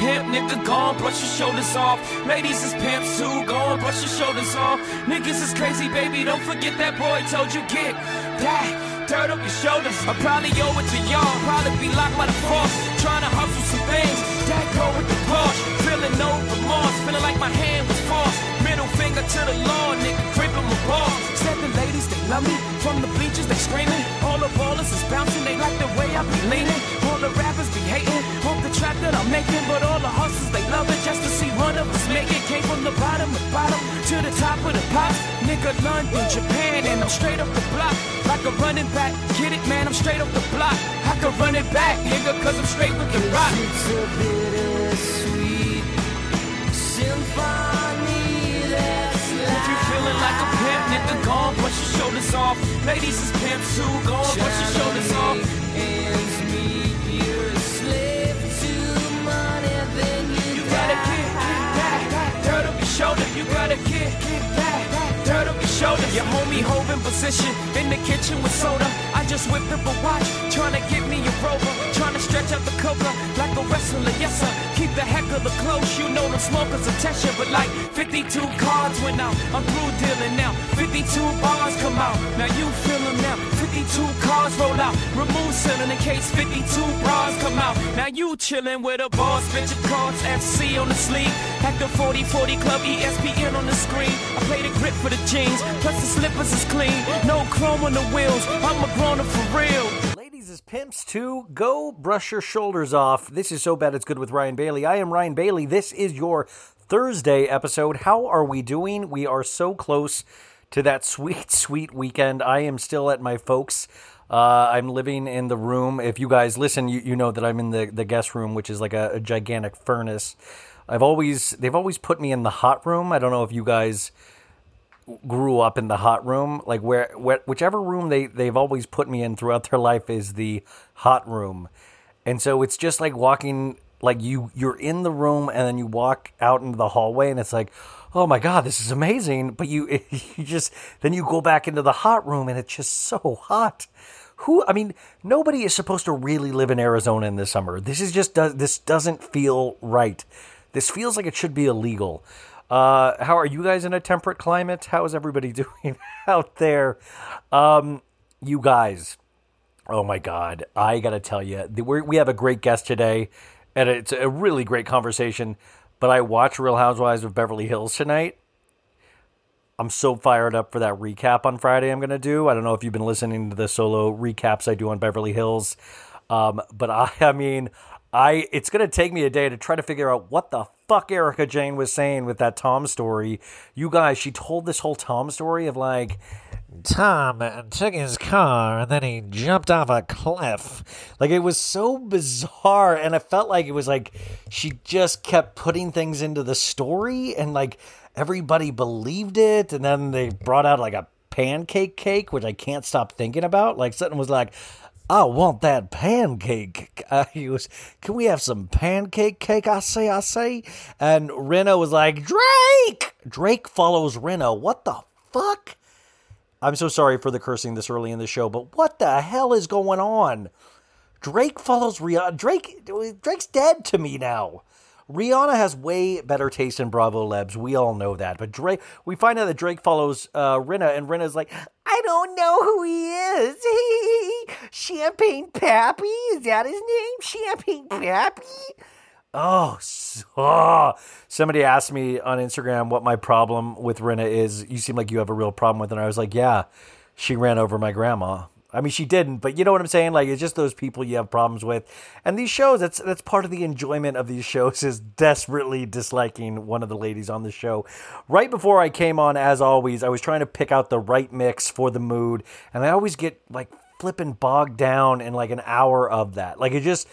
Pimp, nigga, gone, brush your shoulders off. Ladies is pimps too, gone, brush your shoulders off. Niggas is crazy, baby, don't forget that boy told you get that dirt up your shoulders. I probably owe it to y'all, probably be locked by the force. Trying to hustle some things, that go with the Porsche. Feeling no remorse, feeling like my hand was forced. Middle finger to the law, nigga, creeping my balls. Said the ladies, they love me. From the bleachers, they screaming. All the ballers is bouncing, they like the way I be leaning. All the rappers be hating, hope the track that I'm making. But all the hustlers, they love it just to see one of us make it. Came from the bottom of bottom to the top of the pop. Nigga, London, Japan, and I'm straight up the block. Like a running back, get it, man, I'm straight up the block. I can run it back, nigga, cause I'm straight with the rock. It's a bittersweet symphony you feeling like a pimp, nigga, go on, brush your shoulders off. Ladies is pimps too, go on, brush your shoulders off. ends meet. You're a slave to money, then you, You gotta get, get that, dirt up your shoulder. You gotta get, get Your homie hove in position in the kitchen with soda. I just whipped up a watch, trying to get me a rover. Trying to stretch out the coca like a wrestler, yes sir. Keep the heck of the close, you know the smokers attention. But like 52 cards went out, I'm through dealing now. 52 bars come out, now you feel them now. 52 cars roll out, remove ceiling in case 52 bras come out. Now you chillin' with a boss, bitch your cards, FC on the sleeve. At the 4040 Club, ESPN on the screen. I play the grip for the jeans, plus the slippers is clean. No chrome on the wheels, I'm a grown for real. Ladies is pimps too. Go brush your shoulders off. This is so bad it's good with Ryan Bailey. I am Ryan Bailey. This is your Thursday episode. How are we doing? We are so close to that sweet, sweet weekend. I am still at my folks. Uh, I'm living in the room. If you guys listen, you, you know that I'm in the, the guest room, which is like a, a gigantic furnace. I've always they've always put me in the hot room. I don't know if you guys grew up in the hot room, like where, where whichever room they they've always put me in throughout their life is the hot room, and so it's just like walking like you you're in the room and then you walk out into the hallway and it's like oh my god this is amazing. But you you just then you go back into the hot room and it's just so hot. Who i mean nobody is supposed to really live in arizona in the summer. This is just this doesn't feel right this feels like it should be illegal uh, how are you guys in a temperate climate how is everybody doing out there um, you guys Oh my God. I got to tell you, we have a great guest today, and it's a really great conversation. But I watched Real Housewives of Beverly Hills tonight. I'm so fired up for that recap on Friday. I'm going to do. I don't know if you've been listening to the solo recaps I do on Beverly Hills, um, but I, I mean, I it's going to take me a day to try to figure out what the fuck Erika Jayne was saying with that Tom story. You guys, she told this whole Tom story of like Tom took his car and then he jumped off a cliff. Like it was so bizarre and it felt like it was like she just kept putting things into the story and like everybody believed it and then they brought out like a pancake cake which I can't stop thinking about. Like something was like I want that pancake. Uh, he was, can we have some pancake cake? I say, I say. And Rinna was like, Drake! Drake follows Rinna. What the fuck? I'm so sorry for the cursing this early in the show, but what the hell is going on? Drake follows Rihanna. Drake, Drake's dead to me now. Rihanna has way better taste in Bravo Lebs. We all know that. But Drake, we find out that Drake follows uh, Rinna, and Rinna's like, I don't know who he is. Champagne Papi? Is that his name? Champagne Papi? Oh, so, somebody asked me on Instagram what my problem with Rinna is. You seem like you have a real problem with it. And I was like, yeah, she ran over my grandma. I mean, she didn't, but you know what I'm saying? Like, it's just those people you have problems with. And these shows, that's that's part of the enjoyment of these shows is desperately disliking one of the ladies on the show. Right before I came on, as always, I was trying to pick out the right mix for the mood, and I always get like flipping bogged down in like an hour of that. Like, it just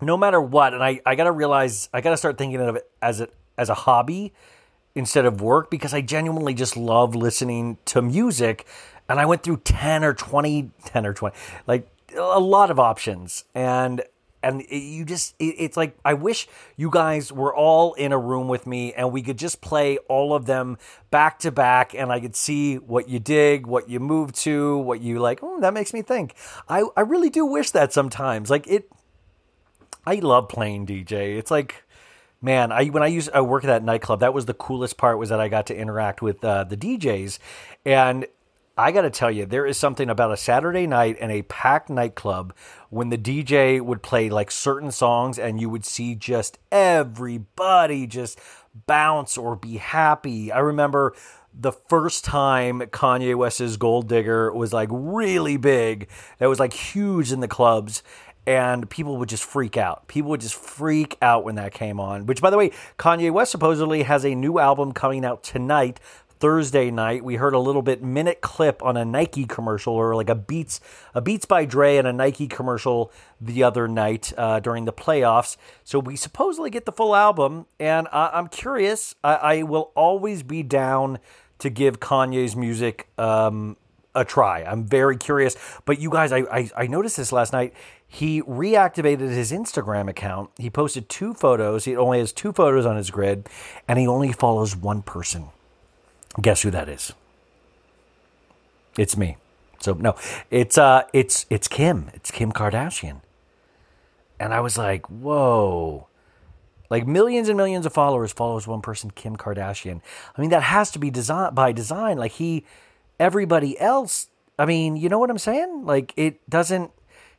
no matter what, and I, I gotta realize I gotta start thinking of it as a as a hobby instead of work because I genuinely just love listening to music. And I went through 10 or 20, 10 or 20, like a lot of options. And and you just it, it's like I wish you guys were all in a room with me and we could just play all of them back to back and I could see what you dig, what you move to, what you like, oh, that makes me think. I I really do wish that sometimes. Like it I love playing DJ. It's like, man, I when I used I work at that nightclub, that was the coolest part was that I got to interact with uh, the DJs, and I got to tell you, there is something about a Saturday night in a packed nightclub when the DJ would play like certain songs, and you would see just everybody just bounce or be happy. I remember the first time Kanye West's Gold Digger was like really big. That was like huge in the clubs and people would just freak out. People would just freak out when that came on. Which, by the way, Kanye West supposedly has a new album coming out tonight, Thursday night. We heard a little bit minute clip on a Nike commercial or like a Beats a Beats by Dre and a Nike commercial the other night uh, during the playoffs. So we supposedly get the full album, and I'm curious. I, I, will always be down to give Kanye's music. Um, a try. I'm very curious. But you guys, I, I, I noticed this last night he reactivated his Instagram account. He posted two photos. He only has two photos on his grid, and he only follows one person. Guess who that is? It's me. So no, it's uh, it's it's Kim. It's Kim Kardashian. And I was like, whoa. Like millions and millions of followers follows one person, Kim Kardashian. I mean, that has to be design by design. Like he, everybody else. I mean, you know what I'm saying? Like it doesn't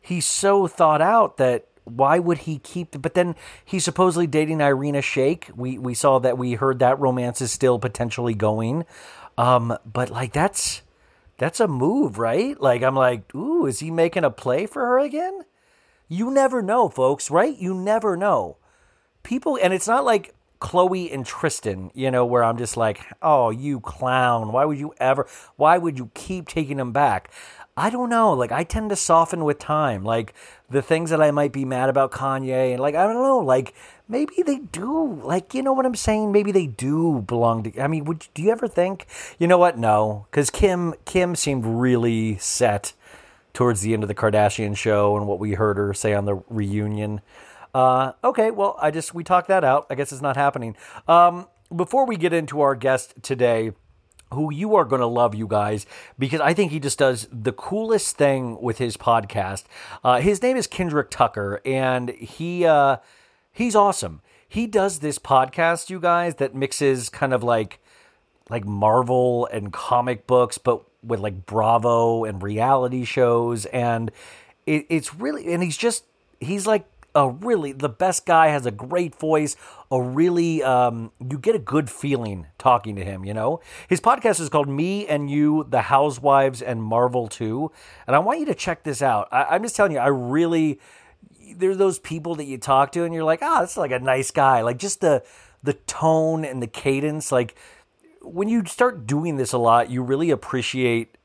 he's so thought out that why would he keep but then he's supposedly dating Irina Shayk. We we saw that we heard that romance is still potentially going. Um, but like that's that's a move, right? Like I'm like, ooh, is he making a play for her again? You never know, folks, right? You never know. People and it's not like Chloe and Tristan, you know, where I'm just like, oh, you clown. Why would you ever why would you keep taking him back? I don't know. Like I tend to soften with time. Like the things that I might be mad about Kanye and like I don't know, like maybe they do. Like you know what I'm saying? Maybe they do belong to I mean, would do you ever think, you know what? No, cuz Kim Kim seemed really set towards the end of the Kardashian show and what we heard her say on the reunion. Uh, okay, well, I just we talked that out. I guess it's not happening. Um, before we get into our guest today, who you are going to love, you guys, because I think he just does the coolest thing with his podcast. Uh, his name is Kendrick Tucker, and he uh, he's awesome. He does this podcast, you guys, that mixes kind of like like Marvel and comic books, but with like Bravo and reality shows, and it, it's really and he's just he's like a really the best guy has a great voice a really um, you get a good feeling talking to him you know? His podcast is called me and you the housewives and marvel 2 and i want you to check this out. I, i'm just telling you i really there's those people that you talk to and you're like ah oh, that's like a nice guy. Like just the the tone and the cadence like when you start doing this a lot you really appreciate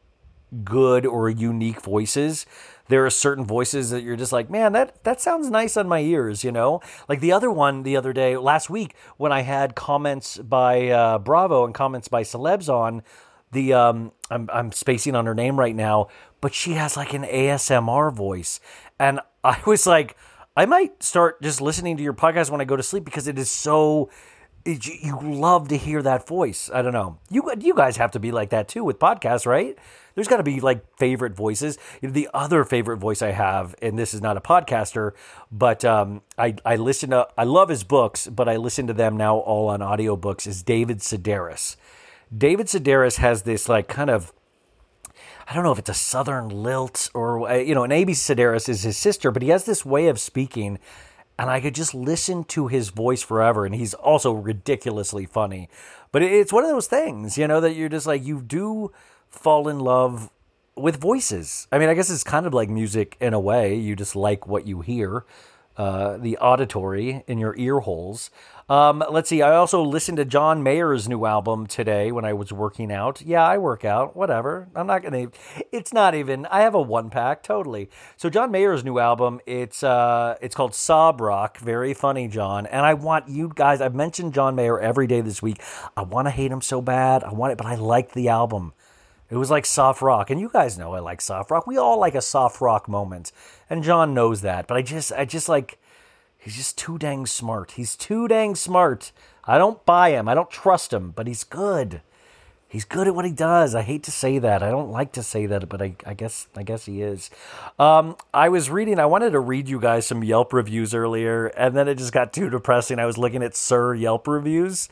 good or unique voices there are certain voices that you're just like, man, that that sounds nice on my ears, you know. Like the other one the other day, last week, when I had comments by uh, Bravo and comments by celebs on the, um, I'm I'm spacing on her name right now, but she has like an ASMR voice, and I was like, I might start just listening to your podcast when I go to sleep because it is so you love to hear that voice. I don't know. You you guys have to be like that too with podcasts, right? There's got to be like favorite voices. The other favorite voice I have, and this is not a podcaster, but um, I I listen to I love his books, but I listen to them now all on audiobooks. Is David Sedaris. David Sedaris has this like kind of I don't know if it's a southern lilt or you know, and Amy Sedaris is his sister, but he has this way of speaking and I could just listen to his voice forever. And he's also ridiculously funny. But it's one of those things, you know, that you're just like, you do fall in love with voices. I mean, I guess it's kind of like music in a way. You just like what you hear, uh, the auditory in your ear holes. Um, let's see. I also listened to John Mayer's new album today when I was working out. Yeah, I work out. Whatever. I'm not gonna. It's not even. I have a one pack. Totally. So John Mayer's new album. It's uh, it's called Sob Rock. Very funny, John. And I want you guys. I've mentioned John Mayer every day this week. I want to hate him so bad. I want it, but I like the album. It was like soft rock, and you guys know I like soft rock. We all like a soft rock moment, and John knows that. But I just, I just like He's just too dang smart. He's too dang smart. I don't buy him. I don't trust him, but he's good. He's good at what he does. I hate to say that. I don't like to say that, but I, I guess I guess he is. Um, I was reading. I wanted to read you guys some Yelp reviews earlier, and then it just got too depressing. I was looking at Sir Yelp reviews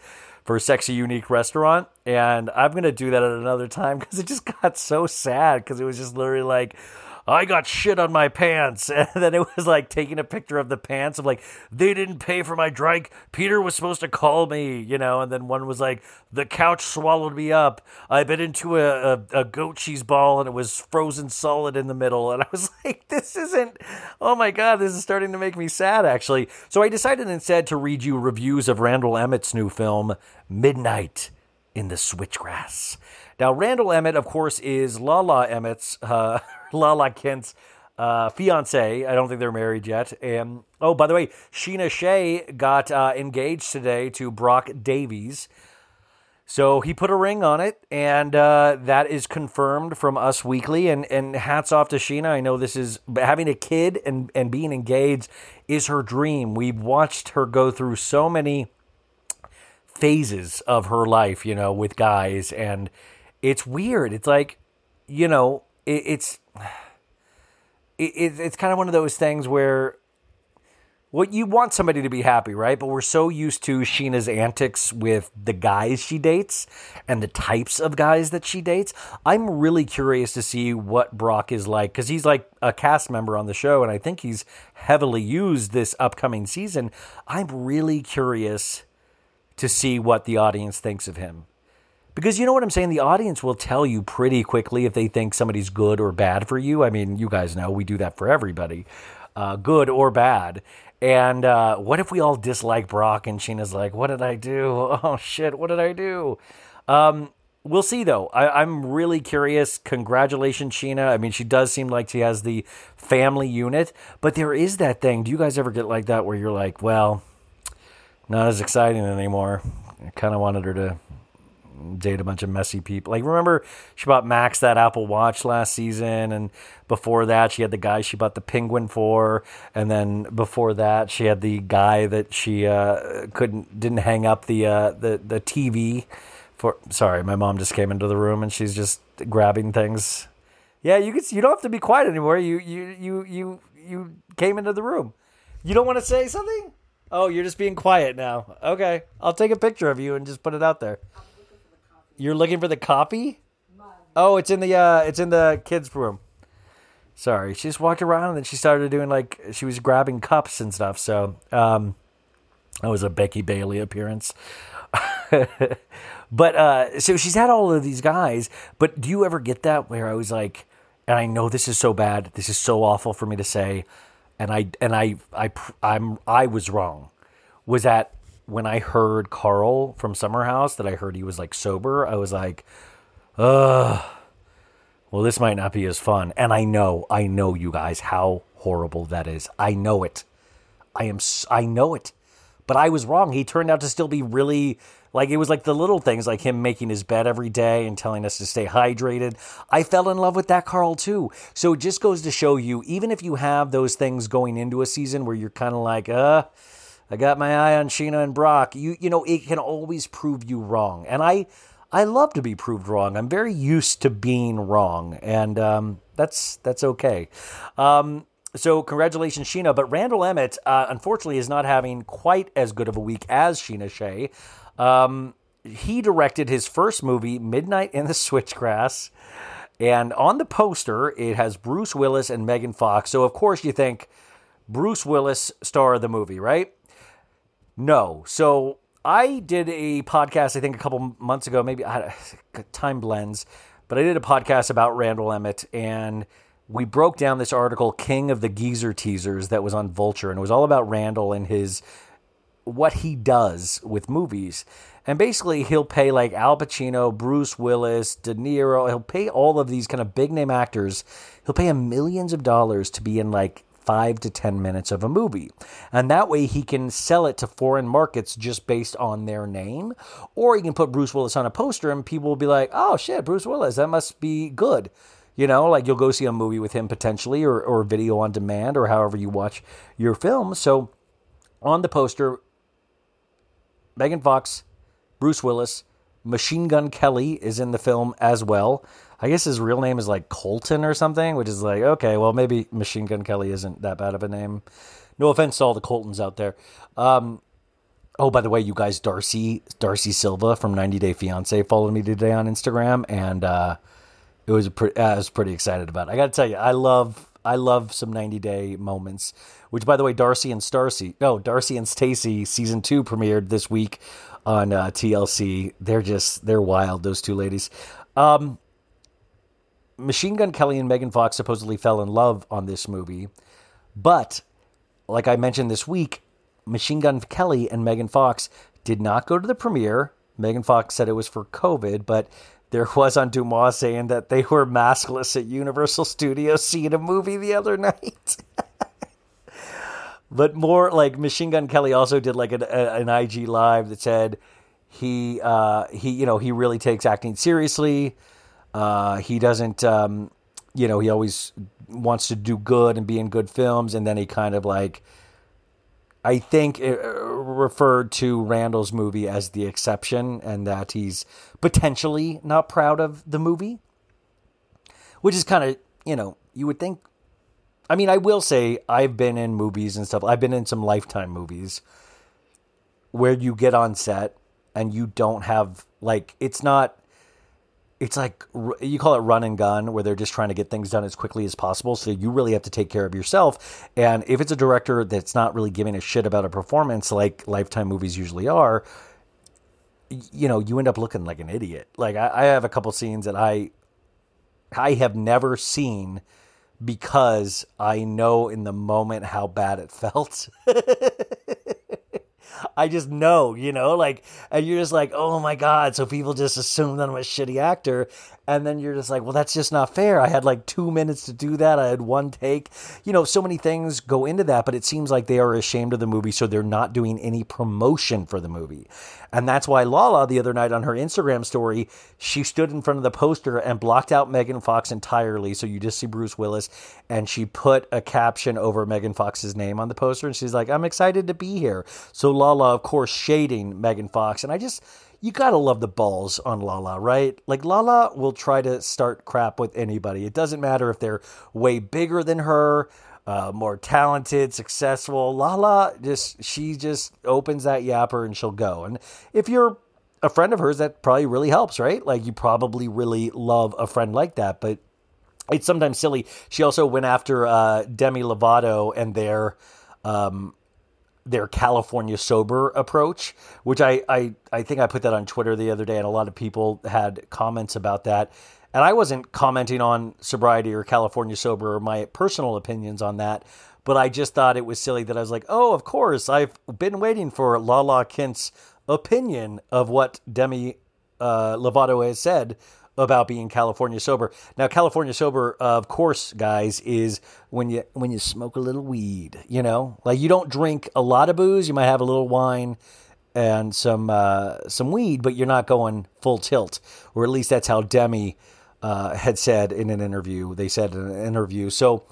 for a Sexy Unique Restaurant, and I'm gonna do that at another time because it just got so sad because it was just literally like I got shit on my pants. And then it was like taking a picture of the pants of like, they didn't pay for my drink. Peter was supposed to call me, you know. And then one was like, the couch swallowed me up. I bit into a, a, a goat cheese ball and it was frozen solid in the middle. And I was like, this isn't, oh my God, this is starting to make me sad actually. So I decided instead to read you reviews of Randall Emmett's new film, Midnight in the Switchgrass. Now, Randall Emmett, of course, is Lala Emmett's uh, Lala Kent's uh, fiance. I don't think they're married yet. And oh, by the way, Scheana Shay got uh, engaged today to Brock Davies. So he put a ring on it, and uh, that is confirmed from Us Weekly. And, and hats off to Scheana. I know this is having a kid and, and being engaged is her dream. We've watched her go through so many phases of her life, you know, with guys, and it's weird. It's like, you know, it, it's it, it's kind of one of those things where well, you want somebody to be happy, right? But we're so used to Scheana's antics with the guys she dates and the types of guys that she dates. I'm really curious to see what Brock is like because he's like a cast member on the show, and I think he's heavily used this upcoming season. I'm really curious to see what the audience thinks of him. Because you know what I'm saying? The audience will tell you pretty quickly if they think somebody's good or bad for you. I mean, you guys know we do that for everybody, uh, good or bad. And uh, what if we all dislike Brock and Scheana's like, what did I do? Oh, shit, what did I do? Um, we'll see, though. I, am really curious. Congratulations, Scheana. I mean, she does seem like she has the family unit, but there is that thing. Do you guys ever get like that where you're like, well, not as exciting anymore? I kind of wanted her to date a bunch of messy people. Like remember she bought Max that Apple Watch last season and before that she had the guy she bought the penguin for and then before that she had the guy that she uh, couldn't didn't hang up the uh, the the TV for sorry, my mom just came into the room and she's just grabbing things. Yeah, you can you don't have to be quiet anymore. You you you you you came into the room. You don't want to say something? Oh, you're just being quiet now. Okay. I'll take a picture of you and just put it out there. You're looking for the copy? Oh, it's in the uh, it's in the kids' room. Sorry, she just walked around and then she started doing like she was grabbing cups and stuff. So um, that was a Becky Bailey appearance. but uh, so she's had all of these guys. But do you ever get that where I was like, and I know this is so bad, this is so awful for me to say, and I and I I I'm I was wrong. Was that when I heard Carl from Summer House that I heard he was like sober? I was like, ugh. Well, this might not be as fun. And I know, I know you guys how horrible that is. I know it. I am. I know it. But I was wrong. He turned out to still be really like it was like the little things like him making his bed every day and telling us to stay hydrated. I fell in love with that Carl too. So it just goes to show you even if you have those things going into a season where you're kind of like, "Uh, I got my eye on Scheana and Brock." You you know, it can always prove you wrong. And I I love to be proved wrong. I'm very used to being wrong, and um, that's that's okay. Um, so congratulations, Scheana. But Randall Emmett, uh, unfortunately, is not having quite as good of a week as Scheana Shay. Um, he directed his first movie, Midnight in the Switchgrass, and on the poster it has Bruce Willis and Megan Fox. So of course you think Bruce Willis, star of the movie, right? No. So I did a podcast, I think a couple months ago, maybe I had a time blends, but I did a podcast about Randall Emmett and we broke down this article, King of the Geezer Teasers, that was on Vulture, and it was all about Randall and his what he does with movies. And basically, he'll pay like Al Pacino, Bruce Willis, De Niro, he'll pay all of these kind of big name actors, he'll pay them millions of dollars to be in like five to 10 minutes of a movie. And that way he can sell it to foreign markets just based on their name. Or he can put Bruce Willis on a poster and people will be like, oh shit, Bruce Willis, that must be good. You know, like you'll go see a movie with him potentially or, or video on demand or however you watch your film. So on the poster, Megan Fox, Bruce Willis, Machine Gun Kelly is in the film as well. I guess his real name is like Colton or something, which is like, okay, well, maybe Machine Gun Kelly isn't that bad of a name. No offense to all the Coltons out there. Um, oh, by the way, you guys, Darcy, Darcy Silva from 90 Day Fiance followed me today on Instagram, and uh, it was pre- I was pretty excited about. It. I got to tell you, I love I love some 90 Day moments. Which, by the way, Darcy and Starcy, no, Darcy and Stacy season two premiered this week on uh, TLC. They're just they're wild. Those two ladies. Um, Machine Gun Kelly and Megan Fox supposedly fell in love on this movie, but like I mentioned this week, Machine Gun Kelly and Megan Fox did not go to the premiere. Megan Fox said it was for COVID, but there was on DeuxMoi saying that they were maskless at Universal Studios seeing a movie the other night. but more like Machine Gun Kelly also did like an, an IG live that said he uh, he you know he really takes acting seriously. Uh, he doesn't um, you know he always wants to do good and be in good films, and then he kind of like I think uh, referred to Randall's movie as the exception, and that he's potentially not proud of the movie, which is kind of you know you would think. I mean, I will say I've been in movies and stuff. I've been in some Lifetime movies where you get on set and you don't have like it's not it's like you call it run and gun where they're just trying to get things done as quickly as possible. So you really have to take care of yourself. And if it's a director that's not really giving a shit about a performance like lifetime movies usually are you know you end up looking like an idiot. Like i, I have a couple scenes that i i have never seen because i know in the moment how bad it felt I just know, you know, like, and you're just like, oh my God. So people just assume that I'm a shitty actor. And then you're just like, well, that's just not fair. I had like two minutes to do that. I had one take. You know, so many things go into that, but it seems like they are ashamed of the movie. So they're not doing any promotion for the movie. And that's why Lala, the other night on her Instagram story, she stood in front of the poster and blocked out Megan Fox entirely. So you just see Bruce Willis. And she put a caption over Megan Fox's name on the poster. And she's like, I'm excited to be here. So Lala, of course, shading Megan Fox. And I just, you gotta love the balls on Lala, right? Like Lala will try to start crap with anybody. It doesn't matter if they're way bigger than her, uh, more talented, successful. Lala just she just opens that yapper and she'll go. And if you're a friend of hers, that probably really helps, right? Like you probably really love a friend like that. But it's sometimes silly. She also went after uh, Demi Lovato and their um, their California sober approach, which I, I I think I put that on Twitter the other day, and a lot of people had comments about that. And I wasn't commenting on sobriety or California sober or my personal opinions on that, but I just thought it was silly that I was like, oh, of course, I've been waiting for Lala Kent's opinion of what Demi uh, Lovato has said about being California sober. Now, California sober, uh, of course, guys, is when you when you smoke a little weed. You know, like you don't drink a lot of booze. You might have a little wine and some uh, some weed, but you're not going full tilt, or at least that's how Demi uh, had said in an interview. They said in an interview. So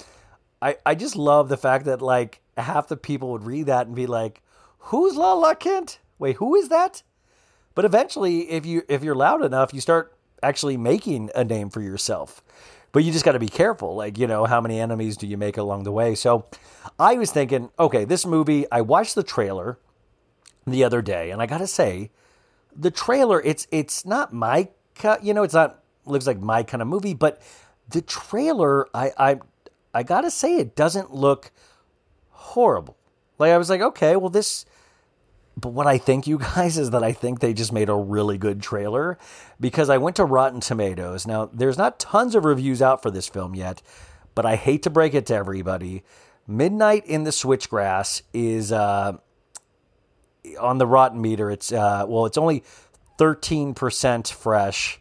I I just love the fact that like half the people would read that and be like, "Who's Lala Kent? Wait, who is that?" But eventually, if you if you're loud enough, you start actually making a name for yourself. But you just got to be careful. Like, you know, how many enemies do you make along the way? So I was thinking, okay, this movie, I watched the trailer the other day, and I got to say, the trailer, it's it's not my, you know, it's not looks like my kind of movie, but the trailer, I I I got to say, it doesn't look horrible. Like I was like, okay, well this but what I think, you guys, is that I think they just made a really good trailer because I went to Rotten Tomatoes. Now, there's not tons of reviews out for this film yet, but I hate to break it to everybody. Midnight in the Switchgrass is uh, on the Rotten meter. It's uh, well, it's only 13% fresh,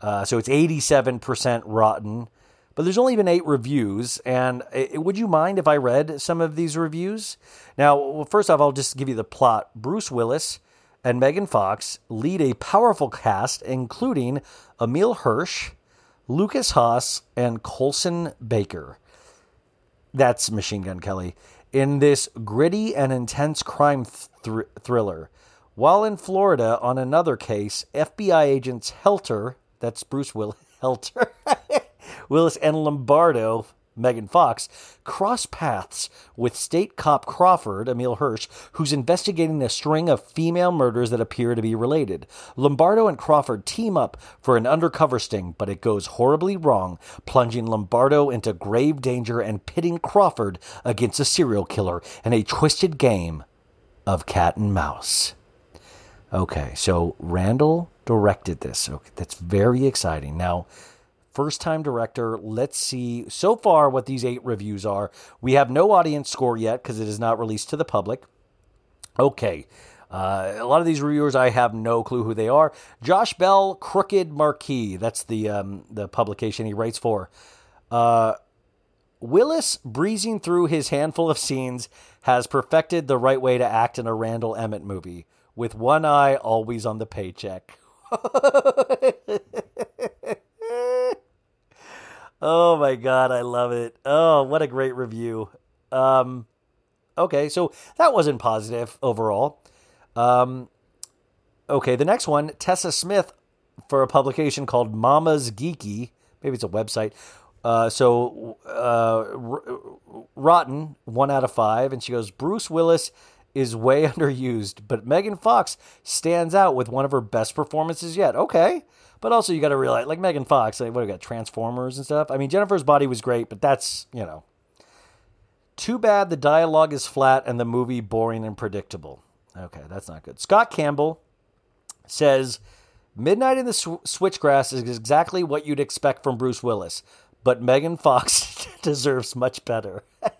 uh, so it's 87% rotten. But there's only been eight reviews, and it, would you mind if I read some of these reviews? Now, well, first off, I'll just give you the plot. Bruce Willis and Megan Fox lead a powerful cast, including Emile Hirsch, Lukas Haas, and Colson Baker. That's Machine Gun Kelly. In this gritty and intense crime thr- thriller. While in Florida on another case, FBI agents Helter, that's Bruce Willis, Helter, Willis and Lombardo, Megan Fox, cross paths with state cop Crawford, Emile Hirsch, who's investigating a string of female murders that appear to be related. Lombardo and Crawford team up for an undercover sting, but it goes horribly wrong, plunging Lombardo into grave danger and pitting Crawford against a serial killer in a twisted game of cat and mouse. Okay, so Randall directed this. Okay, that's very exciting. Now, first time director. Let's see so far what these eight reviews are. We have no audience score yet because it is not released to the public. Okay. Uh, a lot of these reviewers, I have no clue who they are. Josh Bell, Crooked Marquee. That's the um, the publication he writes for. Uh, Willis, breezing through his handful of scenes, has perfected the right way to act in a Randall Emmett movie, with one eye always on the paycheck. Oh my god, I love it. Oh, what a great review. Um, okay, so that wasn't positive overall. Um, okay, the next one, Tessa Smith for a publication called Mama's Geeky. Maybe it's a website. Uh, so uh, R- Rotten, one out of five, and she goes, Bruce Willis is way underused, but Megan Fox stands out with one of her best performances yet. Okay. But also, you got to realize, like Megan Fox, like, what we got, Transformers and stuff. I mean, Jennifer's body was great, but that's you know. Too bad the dialogue is flat and the movie boring and predictable. Okay, that's not good. Scott Campbell says, "Midnight in the Sw- Switchgrass is exactly what you'd expect from Bruce Willis, but Megan Fox deserves much better."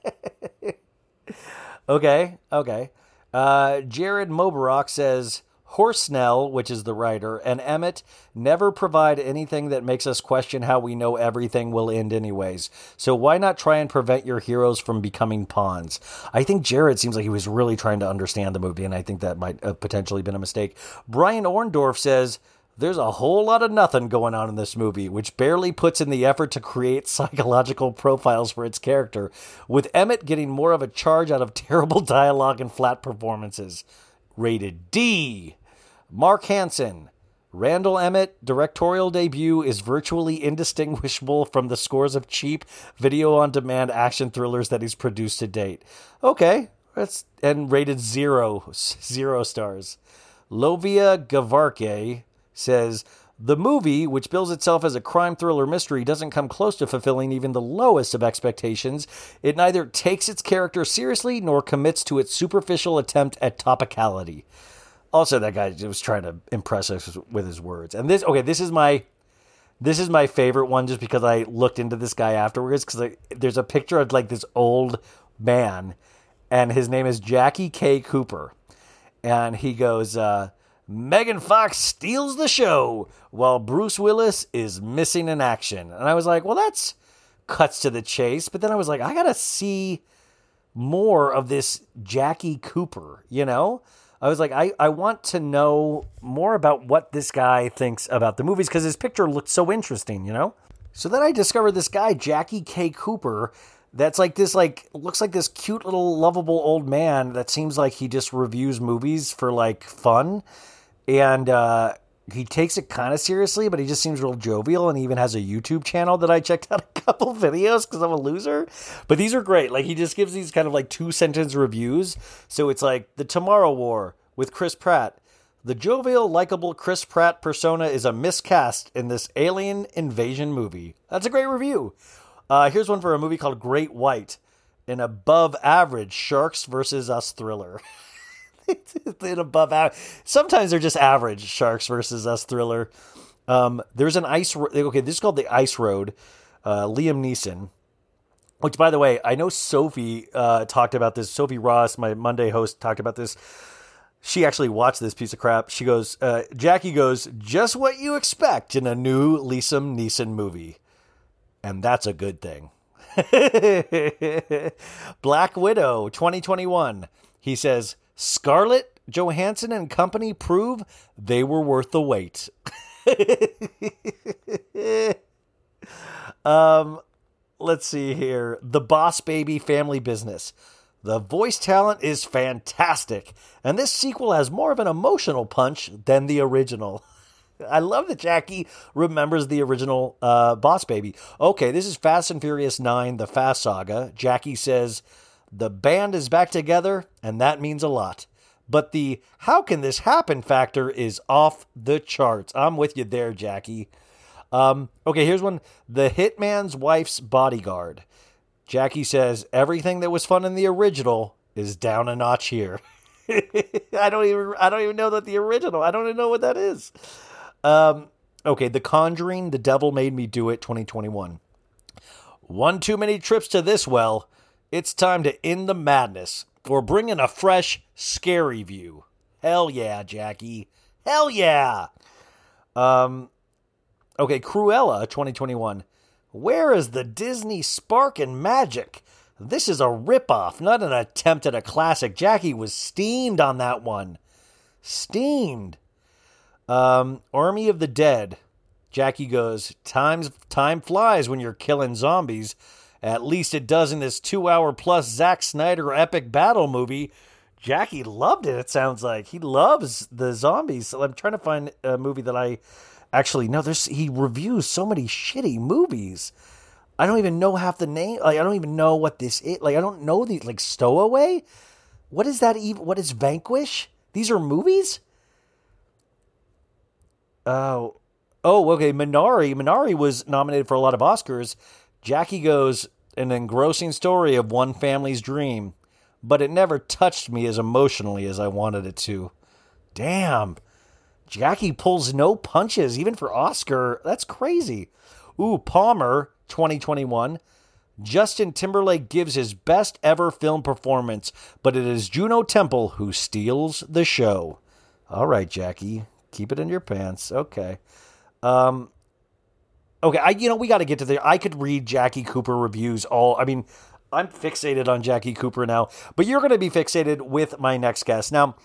okay, okay. Uh, Jared Mobarak says. Horsnell, which is the writer, and Emmett never provide anything that makes us question how we know everything will end anyways. So why not try and prevent your heroes from becoming pawns? I think Jared seems like he was really trying to understand the movie, and I think that might have potentially been a mistake. Brian Orndorff says, there's a whole lot of nothing going on in this movie, which barely puts in the effort to create psychological profiles for its character, with Emmett getting more of a charge out of terrible dialogue and flat performances. Rated D. Mark Hansen. Randall Emmett directorial debut is virtually indistinguishable from the scores of cheap video on demand action thrillers that he's produced to date. Okay, that's and rated zero zero stars. Lovia Gavarke says The movie, which bills itself as a crime thriller mystery, doesn't come close to fulfilling even the lowest of expectations. It neither takes its character seriously nor commits to its superficial attempt at topicality. Also, that guy was trying to impress us with his words. And this, okay, this is my this is my favorite one just because I looked into this guy afterwards because there's a picture of like this old man, and his name is Jackie K. Cooper, and he goes, uh, Megan Fox steals the show while Bruce Willis is missing in action, and I was like, well, that's cuts to the chase, but then I was like, I gotta see more of this Jackie Cooper, you know. I was like, I, I want to know more about what this guy thinks about the movies because his picture looked so interesting, you know? So then I discovered this guy, Jackie K. Cooper, that's like this, like, looks like this cute little lovable old man that seems like he just reviews movies for like fun. And uh, he takes it kind of seriously, but he just seems real jovial and he even has a YouTube channel that I checked out a couple videos because I'm a loser. But these are great. Like he just gives these kind of like two sentence reviews. So it's like The Tomorrow War with Chris Pratt. The jovial, likable Chris Pratt persona is a miscast in this alien invasion movie. That's a great review. Uh, here's one for a movie called Great White, an above average Sharks versus Us thriller. an above average. Sometimes they're just average Sharks versus Us thriller. Um, there's an ice. Okay, this is called the Ice Road. Uh, Liam Neeson. Which, by the way, I know Sophie uh, talked about this. Sophie Ross, my Monday host, talked about this. She actually watched this piece of crap. She goes, uh, Jackie goes, just what you expect in a new Liam Neeson movie. And that's a good thing. Black Widow 2021. He says, Scarlett Johansson and company prove they were worth the wait. um, let's see here. The Boss Baby Family Business. The voice talent is fantastic, and this sequel has more of an emotional punch than the original. I love that Jackie remembers the original uh, Boss Baby. Okay, this is Fast and Furious 9, the Fast Saga. Jackie says, The band is back together, and that means a lot. But the how can this happen factor is off the charts. I'm with you there, Jackie. Um, okay, here's one The Hitman's Wife's Bodyguard. Jackie says, Everything that was fun in the original is down a notch here. I don't even I don't even know that the original. I don't even know what that is. Um, okay, The Conjuring, The Devil Made Me Do It 2021. One too many trips to this well. It's time to end the madness or bring in a fresh, scary view. Hell yeah, Jackie. Hell yeah. Um, okay, Cruella 2021. Where is the Disney spark and magic? This is a ripoff, not an attempt at a classic. Jackie was steamed on that one. Steamed. Um, Army of the Dead. Jackie goes, Times time flies when you're killing zombies. At least it does in this two hour plus Zack Snyder epic battle movie. Jackie loved it, it sounds like. He loves the zombies. I'm trying to find a movie that I actually know. There's he reviews so many shitty movies. I don't even know half the name. Like I don't even know what this is. Like I don't know these like Stowaway. What is that even what is Vanquish? These are movies? Oh, oh, okay. Minari. Minari was nominated for a lot of Oscars. Jackie goes an engrossing story of one family's dream, but it never touched me as emotionally as I wanted it to. Damn. Jackie pulls no punches, even for Oscar. That's crazy. Ooh, Palmer, 2021. Justin Timberlake gives his best ever film performance, but it is Juno Temple who steals the show. All right, Jackie. Keep it in your pants. Okay. Um, okay, I you know we got to get to the. I could read Jackie Cooper reviews all. I mean, I'm fixated on Jackie Cooper now, but you're going to be fixated with my next guest. Now,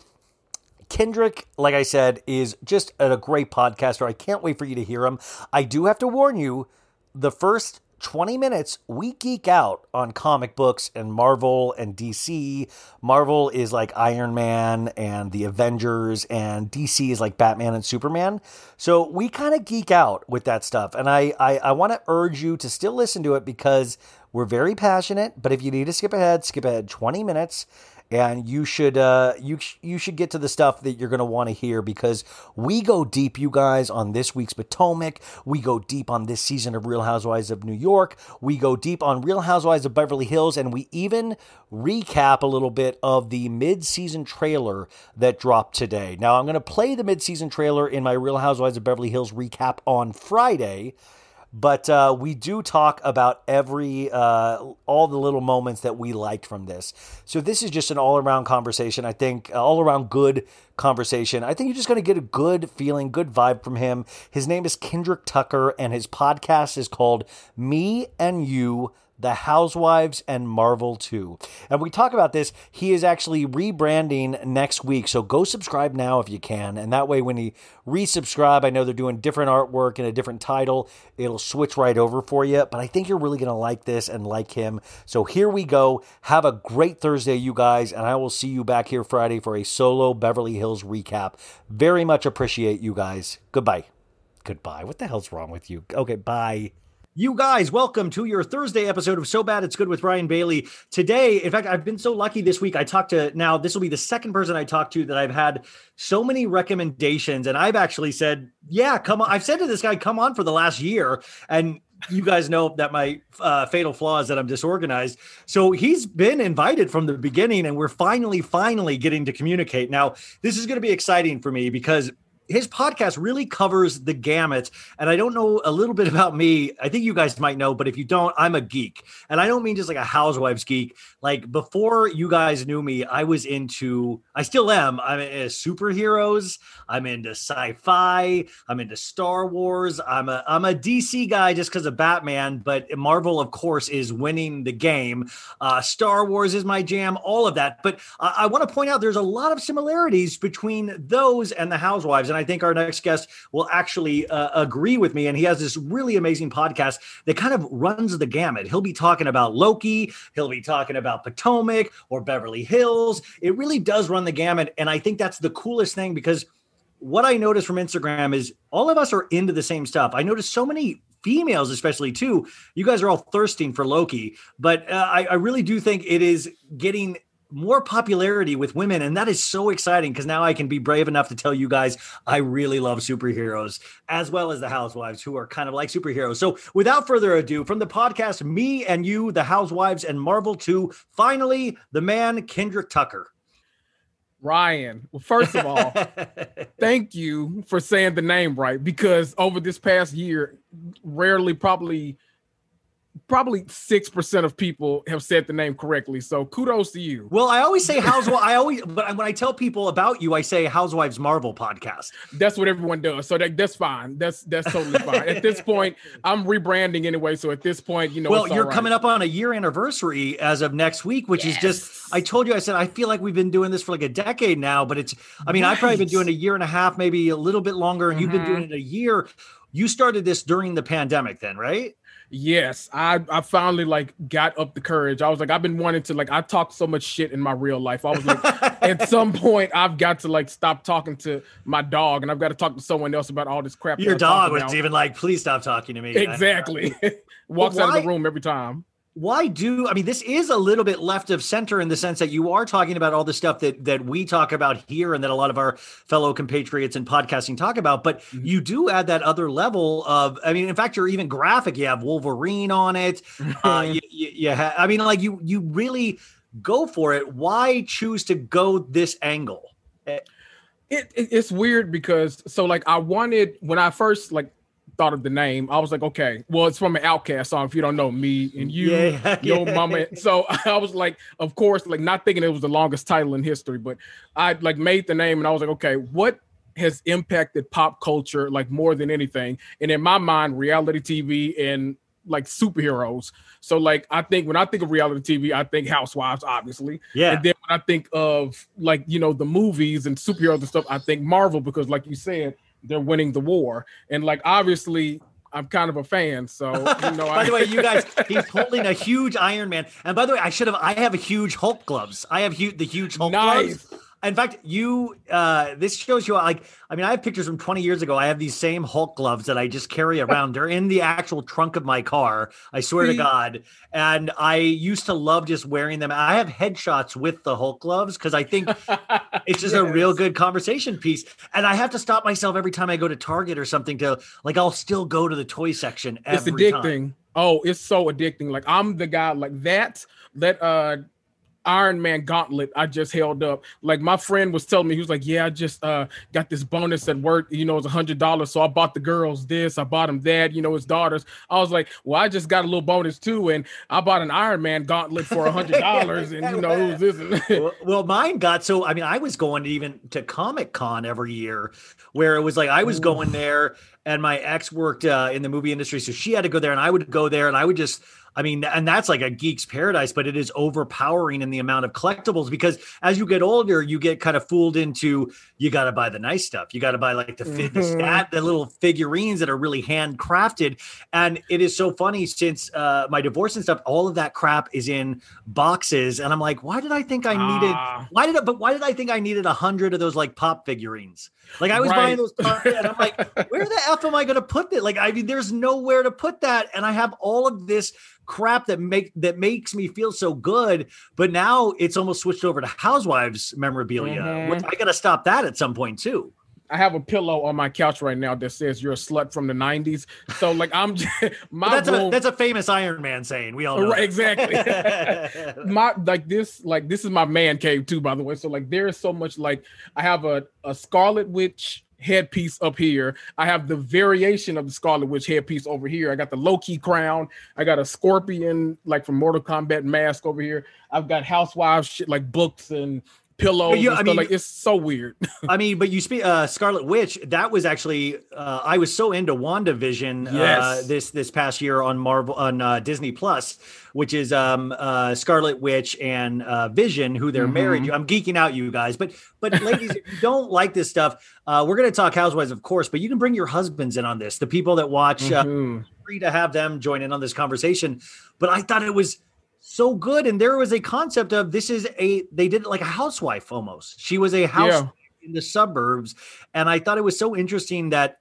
Kendrick, like I said, is just a great podcaster. I can't wait for you to hear him. I do have to warn you, the first 20 minutes, we geek out on comic books and Marvel and DC. Marvel is like Iron Man and the Avengers, and DC is like Batman and Superman. So we kind of geek out with that stuff. And I, I, I want to urge you to still listen to it because we're very passionate. But if you need to skip ahead, skip ahead 20 minutes. And you should uh, you you should get to the stuff that you're going to want to hear because we go deep, you guys, on this week's Potomac. We go deep on this season of Real Housewives of New York. We go deep on Real Housewives of Beverly Hills, and we even recap a little bit of the mid-season trailer that dropped today. Now, I'm going to play the mid-season trailer in my Real Housewives of Beverly Hills recap on Friday but uh, we do talk about every uh, all the little moments that we liked from this. So this is just an all-around conversation. I think uh, all-around good conversation i think you're just going to get a good feeling good vibe from him his name is kendrick tucker and his podcast is called me and you the Housewives and Marvel Too. And we talk about this. He is actually rebranding next week. So go subscribe now if you can. And that way, when he resubscribe, I know they're doing different artwork and a different title. It'll switch right over for you. But I think you're really going to like this and like him. So here we go. Have a great Thursday, you guys. And I will see you back here Friday for a solo Beverly Hills recap. Very much appreciate you guys. Goodbye. Goodbye. What the hell's wrong with you? Okay, bye. You guys, welcome to your Thursday episode of So Bad It's Good with Ryan Bailey. Today, in fact, I've been so lucky this week. I talked to now, this will be the second person I talked to that I've had so many recommendations. And I've actually said, yeah, come on. I've said to this guy, come on for the last year. And you guys know that my uh, fatal flaw is that I'm disorganized. So he's been invited from the beginning, and we're finally, finally getting to communicate. Now, this is going to be exciting for me because his podcast really covers the gamut. And I don't know a little bit about me. I think you guys might know, but if you don't, I'm a geek. And I don't mean just like a housewives geek. Like before you guys knew me, I was into, I still am. I'm into superheroes. I'm into sci-fi. I'm into Star Wars. I'm a I'm a DC guy just because of Batman, but Marvel, of course, is winning the game. Uh, Star Wars is my jam, all of that. But I, I want to point out there's a lot of similarities between those and the housewives. And I think our next guest will actually uh, agree with me. And he has this really amazing podcast that kind of runs the gamut. He'll be talking about Loki, he'll be talking about Potomac or Beverly Hills. It really does run the gamut. And I think that's the coolest thing because what I noticed from Instagram is all of us are into the same stuff. I noticed so many females, especially too. You guys are all thirsting for Loki, but uh, I, I really do think it is getting more popularity with women and that is so exciting because now i can be brave enough to tell you guys i really love superheroes as well as the housewives who are kind of like superheroes. So without further ado from the podcast me and you the housewives and marvel too finally the man kendrick tucker. Ryan, well, first of all, thank you for saying the name right because over this past year, rarely, probably probably six percent of people have said the name correctly. So kudos to you. Well, I always say housewife. I always, but when I tell people about you, I say Housewives Marvel podcast. That's what everyone does. So that, that's fine. That's that's totally fine. at this point, I'm rebranding anyway. So at this point, you know, well, you're right. coming up on a year anniversary as of next week, which is just. I told you, I said I feel like we've been doing this for like a decade now, but it's. I mean, I've probably been doing a year and a half, maybe a little bit longer, and you've been doing mm-hmm. it a year. You started this during the pandemic, then, right? Yes, I I finally like got up the courage. I was like, I've been wanting to like I talked so much shit in my real life. I was like, at some point, I've got to like stop talking to my dog, and I've got to talk to someone else about all this crap. Your dog was about. even like, "Please stop talking to me." exactly walks out of the room every time. Why do I mean this is a little bit left of center in the sense that you are talking about all the stuff that that we talk about here and that a lot of our fellow compatriots in podcasting talk about, but Mm-hmm. you do add that other level of I mean, in fact, you're even graphic. You have Wolverine on it. Uh, you, you, you ha- I mean, like you you really go for it. Why choose to go this angle? it, it it's weird because so like I wanted when I first like thought of the name, I was like, okay, well, it's from an OutKast song. If you don't know me and you, Yeah, your yeah. mama. So I was like, of course, like not thinking it was the longest title in history, but I like made the name and I was like, okay, what has impacted pop culture like more than anything? And in my mind, reality TV and like superheroes. So like I think when I think of reality TV, I think Housewives, obviously. Yeah. And then when I think of like you know the movies and superheroes and stuff, I think Marvel because like you said, they're winning the war, and like obviously I'm kind of a fan. So you know, by I, the way, you guys, he's holding a huge Iron Man. And by the way, I should have. I have a huge Hulk gloves. I have hu- the huge Hulk Nice. gloves. In fact, you uh this shows you like I mean, I have pictures from 20 years ago. I have these same Hulk gloves that I just carry around. They're in the actual trunk of my car. I swear to God. And I used to love just wearing them. I have headshots with the Hulk gloves because I think it's just a real good conversation piece. And I have to stop myself every time I go to Target or something to like I'll still go to the toy section it's addicting. time. Oh, it's so addicting. Like I'm the guy like that. That uh Iron Man gauntlet I just held up. Like my friend was telling me, he was like, Yeah, I just uh got this bonus at work, you know, it's a hundred dollars. So I bought the girls this, I bought them that, you know, his daughters. I was like, Well, I just got a little bonus too, and I bought an Iron Man gauntlet for a hundred dollars, and you know, was this well, well, mine got so. I mean, I was going to even to Comic Con every year, where it was like I was going there, and my ex worked uh, in the movie industry, so she had to go there, and I would go there, and I would just. I mean, and that's like a geek's paradise, but it is overpowering in the amount of collectibles because as you get older, you get kind of fooled into you got to buy the nice stuff. You got to buy like the fit, the stat, the little figurines that are really handcrafted. And it is so funny since uh, my divorce and stuff, all of that crap is in boxes, and I'm like, why did I think I needed? Ah. Why did I? But why did I think I needed a hundred of those like pop figurines? Like I was Right. buying those, and I'm like, where the f am I going to put it? Like I mean, there's nowhere to put that, and I have all of this crap that make that makes me feel so good. But now it's almost switched over to Housewives memorabilia. Mhm. I got to stop that at some point too. I have a pillow on my couch right now that says you're a slut from the 90s. So like I'm just, my that's a room, that's a famous Iron Man saying. We all know Right, exactly. my like this like this is my man cave too by the way so like there is so much like i have a, a scarlet witch headpiece up here i have the variation of the scarlet witch headpiece over here i got the Loki crown i got a scorpion like from mortal kombat mask over here i've got housewives shit like books and pillows and I mean- like it's so weird I mean, but you speak uh Scarlet Witch, that was actually uh I was so into WandaVision uh this this past year on Marvel on uh, Disney Plus, which is um uh Scarlet Witch and uh Vision who they're married. I'm geeking out you guys, but but ladies, if you don't like this stuff, uh we're going to talk housewives of course, but you can bring your husbands in on this. The people that watch uh, Mhm. free to have them join in on this conversation. But I thought it was so good. And there was a concept of this is a, they did it like a housewife almost. She was a house in the suburbs. And I thought it was so interesting that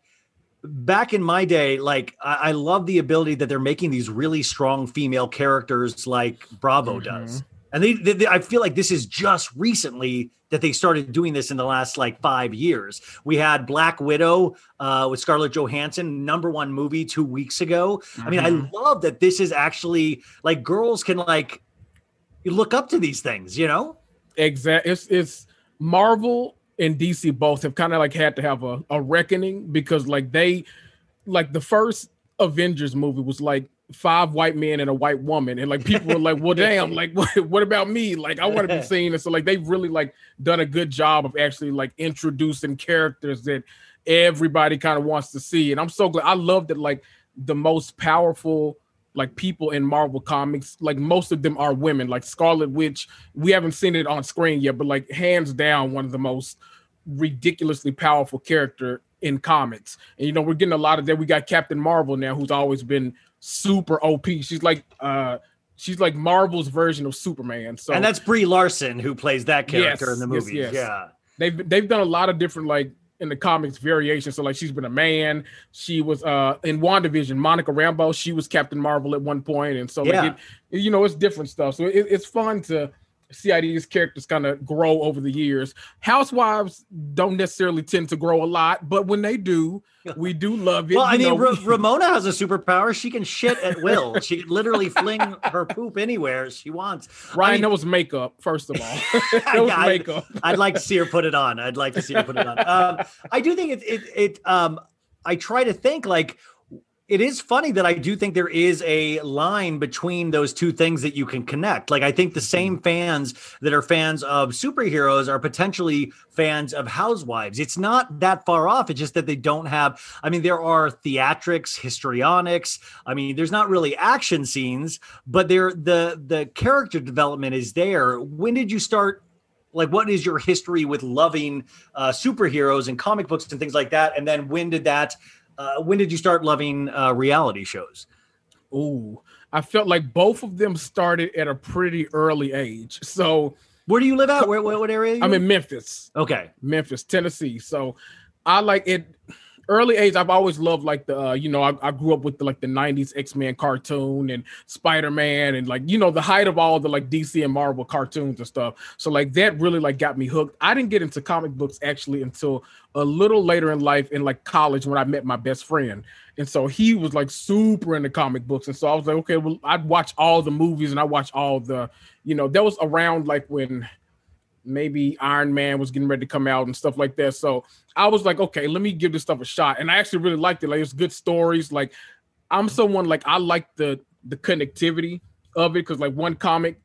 back in my day, like I, I love the ability that they're making these really strong female characters like Bravo mm-hmm. does. And they, they, they- I feel like this is just recently that they started doing this in the last like five years. We had Black Widow uh, with Scarlett Johansson, number one movie two weeks ago. I mean, I love that this is actually like girls can like look up to these things, you know? Exactly. It's it's Marvel and DC both have kind of like had to have a, a reckoning because like they like the first Avengers movie was like five white men and a white woman and like people were like well damn like what, what about me like i want to be seen and so like they've really like done a good job of actually like introducing characters that everybody kind of wants to see and i'm so glad i love that like the most powerful like people in Marvel comics, like most of them are women. Like Scarlet Witch, we haven't seen it on screen yet, but like hands down, one of the most ridiculously powerful character in comics. And you know, we're getting a lot of that. We got Captain Marvel now, who's always been super OP. She's like uh she's like Marvel's version of Superman. So and that's Brie Larson who plays that character Yes, in the yes, movie. yes. Yeah. they've they've done a lot of different like in the comics variations. So like she's been a man. She was uh in WandaVision, Monica Rambeau. She was Captain Marvel at one point, and so like Yeah. it, you know it's different stuff. So it, it's fun to these characters kind of grow over the years. Housewives don't necessarily tend to grow a lot, but when they do, we do love it. Well, I mean, know, Ra- we- Ramona has a superpower. She can shit at will. she can literally fling her poop anywhere she wants. I Ryan, mean, that was makeup. First of all, that was Yeah, I- makeup. I'd like to see her put it on. I'd like to see her put it on. Um, I do think it, it, it, um, I try to think like, it is funny that I do think there is a line between those two things that you can connect. Like, I think the same fans that are fans of superheroes are potentially fans of housewives. It's not that far off. It's just that they don't have, I mean, there are theatrics, histrionics. I mean, there's not really action scenes, but there, the, the character development is there. When did you start like what is your history with loving uh, superheroes and comic books and things like that and then when did that uh, when did you start loving uh, reality shows Ooh, I felt like both of them started at a pretty early age. So Where do you live at? Where, what, what area? are you I'm in Memphis. Okay. Memphis, Tennessee. So I like it. Early age, I've always loved like the uh, you know I, I grew up with the, like the '90s X Men cartoon and Spider Man and like you know the height of all the like DC and Marvel cartoons and stuff. So like that really like got me hooked. I didn't get into comic books actually until a little later in life in like college when I met my best friend. And so he was like super into comic books. And so I was like, okay, well, I'd watch all the movies and I watch all the, you know, that was around like when maybe Iron Man was getting ready to come out and stuff like that. So I was like, okay, let me give this stuff a shot. And I actually really liked it. Like it's good stories. Like I'm someone like I like the the connectivity of it because like one comic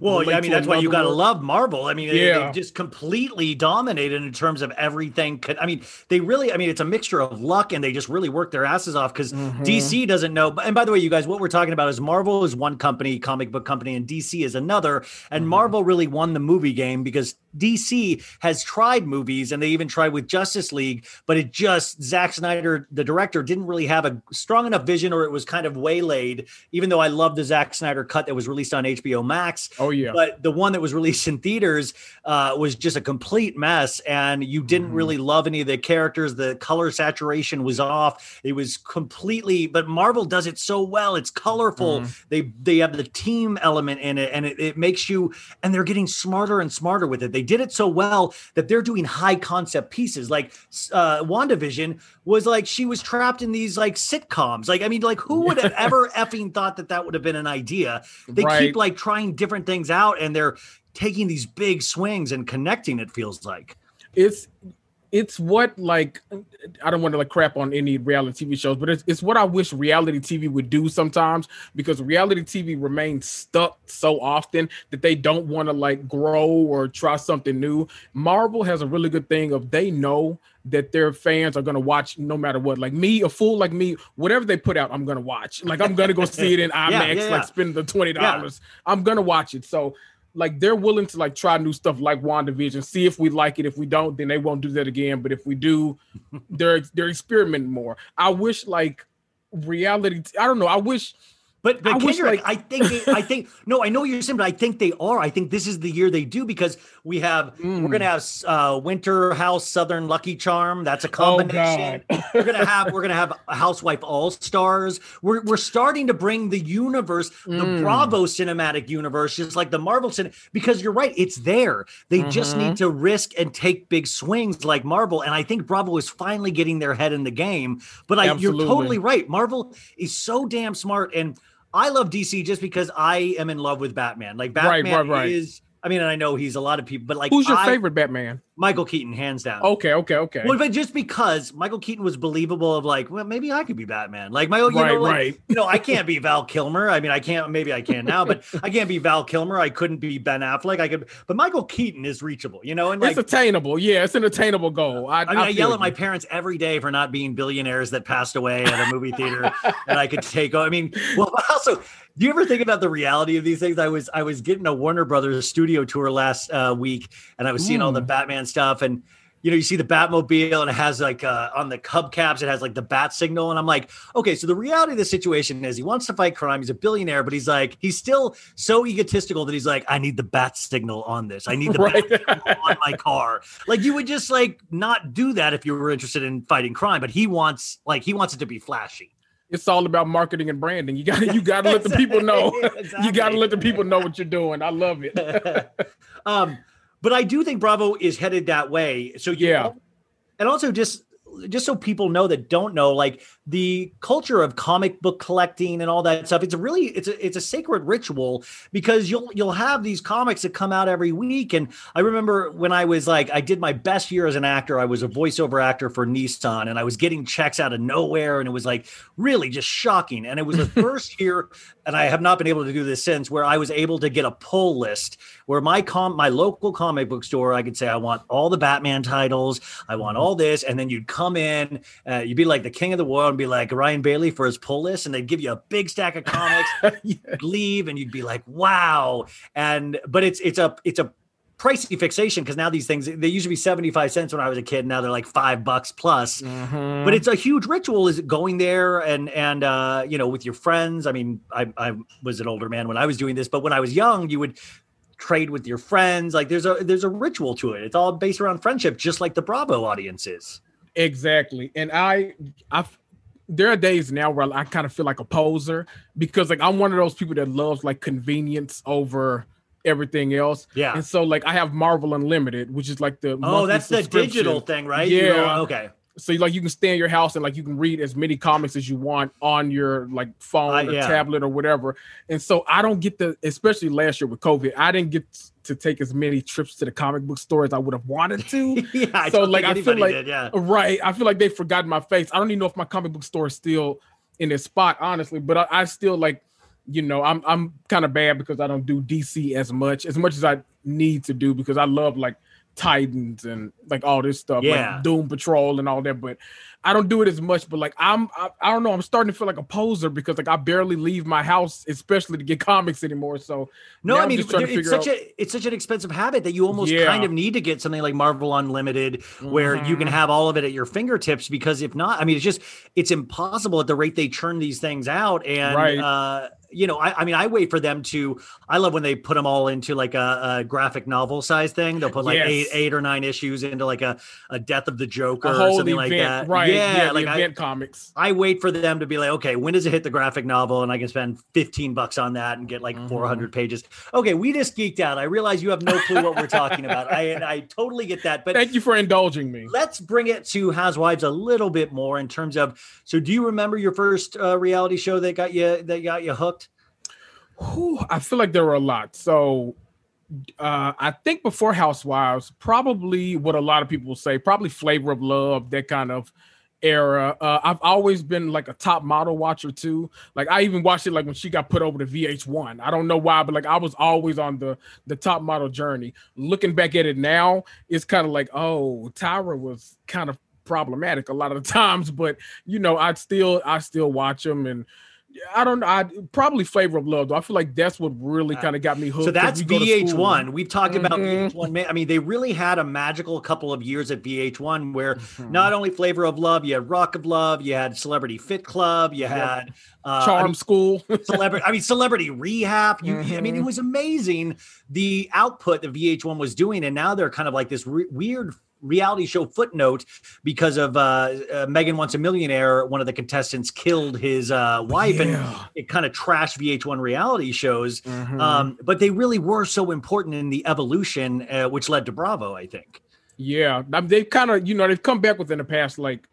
Well, yeah, I mean that's why you gotta love Marvel. I mean, they- Yeah. they just completely dominated in terms of everything. I mean, they really. I mean, it's a mixture of luck, and they just really work their asses off because Mm-hmm. DC doesn't know. And by the way, you guys, what we're talking about is Marvel is one company, comic book company, and DC is another. And Mm-hmm. Marvel really won the movie game because DC has tried movies, and they even tried with Justice League, but it just Zack Snyder, the director, didn't really have a strong enough vision, or it was kind of waylaid. Even though I love the Zack Snyder cut that was released on HBO Max, Oh yeah. but the one that was released in theaters uh, was just a complete mess, and you didn't Mm-hmm. really love any of the characters. The color saturation was off. It was completely. But Marvel does it so well. It's colorful. Mm-hmm. They they have the team element in it, and it, it makes you. And they're getting smarter and smarter with it. They did it so well that they're doing high concept pieces. Like uh, WandaVision was like she was trapped in these like sitcoms. Like I mean, like who would have ever effing thought that that would have been an idea? They Right. keep like trying different things out and they're taking these big swings and connecting it feels like it's it's what like I don't want to like crap on any reality TV shows, but it's it's what I wish reality TV would do sometimes because reality TV remains stuck so often that they don't want to like grow or try something new. Marvel has a really good thing of they know that their fans are gonna watch no matter what. Like me, a fool like me, whatever they put out, I'm gonna watch. Like I'm gonna go see it in IMAX, yeah, yeah. like spend the twenty dollars. I'm gonna watch it. So like they're willing to like try new stuff like WandaVision, see if we like it. If we don't, then they won't do that again. But if we do, they're they're experimenting more. I wish like reality. I don't know. I wish but, but I Kendrick, like- I think they, I think no, I know you're saying, but I think they are. I think this is the year they do because we have we're Mm. gonna have uh, Winter House Southern Lucky Charm. That's a combination. we're gonna have we're gonna have Housewife All Stars. We're we're starting to bring the universe, the Mm. Bravo cinematic universe, just like the Marvel cin. Because you're right, it's there. They just Mm-hmm. need to risk and take big swings like Marvel. And I think Bravo is finally getting their head in the game. But I, you're totally right. Marvel is so damn smart and. I love DC just because I am in love with Batman. Like Right, Batman right, right. is. I mean, and I know he's a lot of people, but like, who's your I- favorite Batman? Michael Keaton, hands down. Okay, okay, okay. Well, but just because Michael Keaton was believable, of like, well, maybe I could be Batman. Like my, you Right, know, like, right. you know, I can't be Val Kilmer. I mean, I can't. Maybe I can now, but I can't be Val Kilmer. I couldn't be Ben Affleck. I could, but Michael Keaton is reachable. You know, and like, it's attainable. Yeah, it's an attainable goal. I, I mean, I, feel yell you. at my parents every day for not being billionaires that passed away at a movie theater that I could take. I mean, well, also, do you ever think about the reality of these things? I was I was getting a Warner Brothers studio tour last uh, week, and I was seeing all the Batman stuff, and you know, you see the Batmobile, and it has like uh, on the hubcaps, it has like the bat signal, and I'm like, okay, so the reality of the situation is he wants to fight crime. He's a billionaire, but he's like, he's still so egotistical that he's like, I need the bat signal on this. I need the Right. bat signal on my car. Like you would just like not do that if you were interested in fighting crime, but he wants like he wants it to be flashy. it's all about marketing and branding. You got to you got to let the people know. you got to let the people know what you're doing. I love it. um, but I do think Bravo is headed that way. So Yeah. and also just just so people know that don't know, like the culture of comic book collecting and all that stuff. It's a really it's a it's a sacred ritual because you'll you'll have these comics that come out every week. And I remember when I was like I did my best year as an actor. I was a voiceover actor for Nissan, and I was getting checks out of nowhere, and it was like really just shocking. And it was the first year, and I have not been able to do this since, where I was able to get a pull list where my com my local comic book store, I could say I want all the Batman titles, I want all this, and then you'd come in, uh, you'd be like the king of the world, and be like Ryan Bailey for his pull list, and they'd give you a big stack of comics. You'd leave, and you'd be like, wow. And but it's it's a it's a pricey fixation because now these things they used to be 75 cents when I was a kid. Now they're like five bucks plus. Mm-hmm. But it's a huge ritual is going there and and uh you know with your friends. I mean, I I was an older man when I was doing this, but when I was young, you would trade with your friends. Like there's a there's a ritual to it. It's all based around friendship, just like the Bravo audience is. Exactly. And I I there are days now where I kind of feel like a poser because like I'm one of those people that loves like convenience over everything else. Yeah. And so like I have Marvel Unlimited, which is like the Oh, that's the digital thing, right? You Yeah. okay. So like you can stay in your house and like you can read as many comics as you want on your like phone Uh, or yeah. tablet or whatever. And so I don't get the especially last year with COVID, I didn't get to take as many trips to the comic book store as I would have wanted to. yeah. I so like I feel like did, yeah. right. I feel like they forgot my face. I don't even know if my comic book store is still in its spot, honestly. But I, I still like, you know, I'm I'm kind of bad because I don't do DC as much as much as I need to do because I love like Titans and like all this stuff, Yeah. like Doom Patrol and all that. But I don't do it as much. But like I'm, I, I don't know. I'm starting to feel like a poser because like I barely leave my house, especially to get comics anymore. So No, I mean just trying to it's such out- a it's such an expensive habit that you almost Yeah. kind of need to get something like Marvel Unlimited where you can Mhm. have all of it at your fingertips because if not, I mean it's just it's impossible at the rate they churn these things out and Right. uh you know, I, I mean, I wait for them to. I love when they put them all into like a, a graphic novel size thing. They'll put like Yes. eight, eight or nine issues into like a, a Death of the Joker or something event, like that. right? Yeah, Yeah, like the I, event comics. I wait for them to be like, okay, when does it hit the graphic novel? And I can spend 15 bucks on that and get like Mm-hmm. 400 pages. Okay, we just geeked out. I realize you have no clue what we're talking about. I I totally get that. But Thank you for indulging me. let's bring it to Housewives a little bit more in terms of. So, do you remember your first uh, reality show that got you that got you hooked? Whew, I feel like there were a lot. So uh I think before Housewives, probably what a lot of people say, probably Flavor of Love, that kind of era. Uh, I've always been like a top model watcher too. Like I even watched it like when she got put over to VH1. I don't know why, but like I was always on the the top model journey. Looking back at it now, it's kind of like, oh, Tyra was kind of problematic a lot of the times, but you know, I still I still watch them and I don't know. I probably flavor of love though. I feel like that's what really kind of got me hooked. So that's we go to school. VH1. We've talked about Mhm. VH1. I mean, they really had a magical couple of years at VH1 where Mm-hmm. not only Flavor of Love, you had Rock of Love, you had Celebrity Fit Club, you had uh, I Charm mean, School. celebrity. I mean, Celebrity Rehab. You, I mean, it Mhm. was amazing the output that VH1 was doing, and now they're kind of like this re- weird reality show footnote because of uh, uh, Megan Wants a Millionaire. One of the contestants killed his uh, wife, and it kind of trashed VH1 reality shows. Mhm. Um, but they really were so important in the evolution, uh, which led to Bravo, I think. yeah, they've kind of you know they've come back within the past like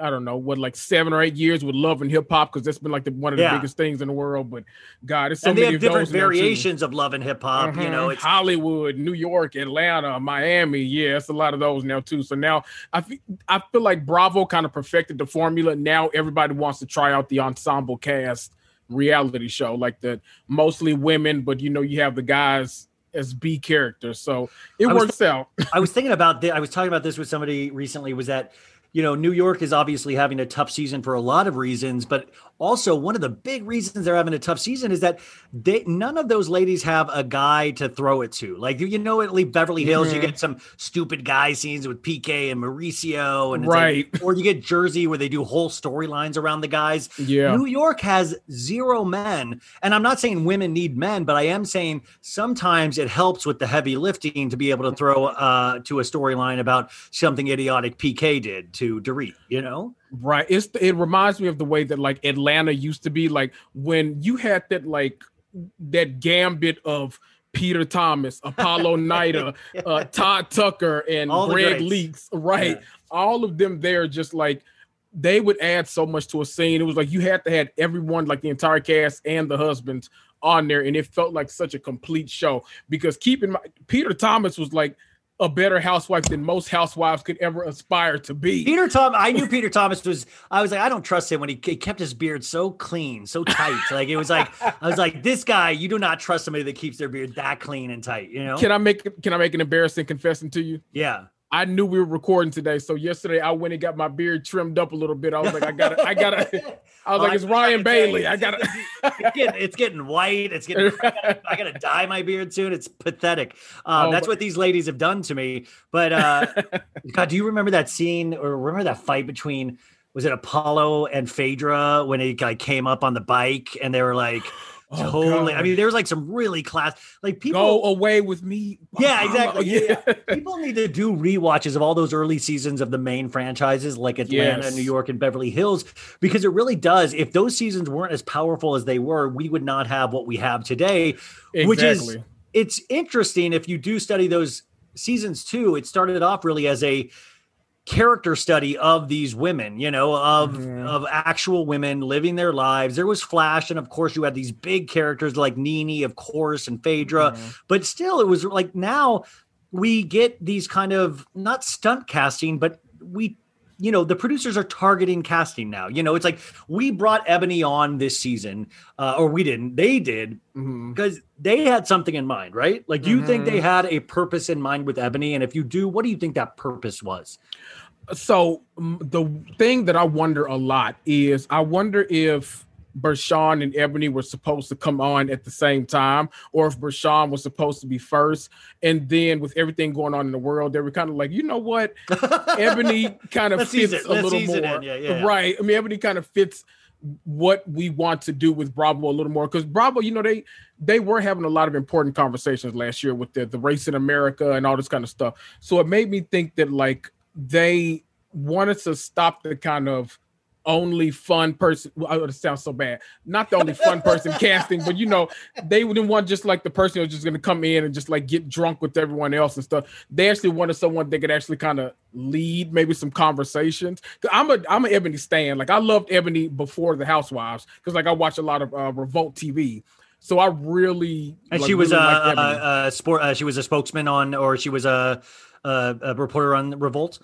I don't know what like seven or eight years with love and hip hop because that's been like the, one of the Yeah. biggest things in the world. But God, it's so and they many have of different variations of love and hip hop. You know, Mhm. it's Hollywood, New York, Atlanta, Miami. Yeah, it's a lot of those now too. So now I feel I feel like Bravo kind of perfected the formula. Now everybody wants to try out the ensemble cast reality show, like the mostly women, but you know you have the guys as B characters. So it works out. I was thinking about this. I was talking about this with somebody recently. Was that you know New York is obviously having a tough season for a lot of reasons, but also one of the big reasons they're having a tough season is that they none of those ladies have a guy to throw it to. Like you know, at least Beverly Hills, you Mhm. get some stupid guy scenes with PK and Mauricio, and it's like- Right. or you get Jersey where they do whole storylines around the guys. Yeah. New York has zero men. And I'm not saying women need men, but I am saying sometimes it helps with the heavy lifting to be able to throw uh, to a storyline about something idiotic PK did to Dorit, you know? Right. It's it reminds me of the way that like Atlanta used to be. Like when you had that like that gambit of Peter Thomas, Apollo Nida, uh, Todd Tucker, and All Greg. Leakes. Right. Yeah. All of them there just like they would add so much to a scene. It was like you had to have everyone, like the entire cast and the husbands on there, and it felt like such a complete show. Because keep in mind, Peter Thomas was like a better housewife than most housewives could ever aspire to be. Peter Tom, I knew Peter Thomas was. I was like, I don't trust him when he, he kept his beard so clean, so tight. Like it was like, I was like, this guy, you do not trust somebody that keeps their beard that clean and tight. You know? Can I make can I make an embarrassing confession to you? yeah. I knew we were recording today, so yesterday I went and got my beard trimmed up a little bit. I was like, I gotta, I gotta. I was Oh, like, it's I Ryan could tell you, Bailey. I gotta. it's getting, it's getting white. It's getting. I gotta, I gotta dye my beard soon. It's pathetic. Um, Oh, that's but- what these ladies have done to me. But uh, God, do you remember that scene or remember that fight between? Was it Apollo and Phaedra when he like came up on the bike and they were like, Oh, totally. I God. mean, there's like some really class, like people. Go away with me. Yeah, exactly. Yeah. People need to do rewatches of all those early seasons of the main franchises like Atlanta, Yes. New York, and Beverly Hills, because it really does. If those seasons weren't as powerful as they were, we would not have what we have today, which is it's interesting if you do study those seasons too. It started off really as a character study of these women, you know, of Mhm. of actual women living their lives. There was Flash, and of course, you had these big characters like NeNe, of course, and Phaedra. Mhm. But still, it was like now we get these kind of not stunt casting, but we. You know, the producers are targeting casting now. You know, it's like we brought Eboni on this season, uh, or we didn't. They did because they had something in mind, right? Like, do you think they Mhm. had a purpose in mind with Eboni? And if you do, what do you think that purpose was? So the thing that I wonder a lot is I wonder if Bershan and Eboni were supposed to come on at the same time, or if Bershan was supposed to be first. And then with everything going on in the world, they were kind of like, you know what? Eboni kind of fits it. a Let's little more. Yeah, yeah, yeah. Right. I mean, Eboni kind of fits what we want to do with Bravo a little more because Bravo, you know, they they were having a lot of important conversations last year with the the race in America and all this kind of stuff. So it made me think that like they wanted to stop the kind of only fun person. Well, it sounds so bad. Not the only fun person casting, but you know, they didn't want just like the person who's just going to come in and just like get drunk with everyone else and stuff. They actually wanted someone that could actually kind of lead maybe some conversations. Cause I'm a I'm an Eboni stan. Like I loved Eboni before the Housewives because like I watch a lot of uh, Revolt TV. So I really And like, she was really a, a, a sport. Uh, she was a spokesman on, or she was a, a, a reporter on Revolt.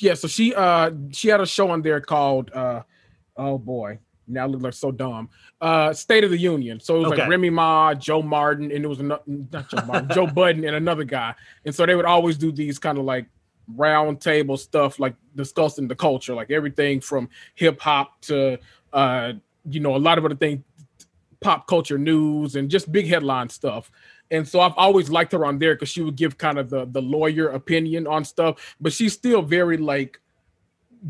Yeah, so she uh she had a show on there called uh oh boy, now I look like so dumb. Uh State of the Union. So it was Okay. like Remy Ma, Joe Martin, and it was another not Joe Martin, Joe Budden and another guy. And so they would always do these kind of like round table stuff, like discussing the culture, like everything from hip hop to uh you know a lot of other things, pop culture news and just big headline stuff. And so I've always liked her on there because she would give kind of the the lawyer opinion on stuff, but she's still very like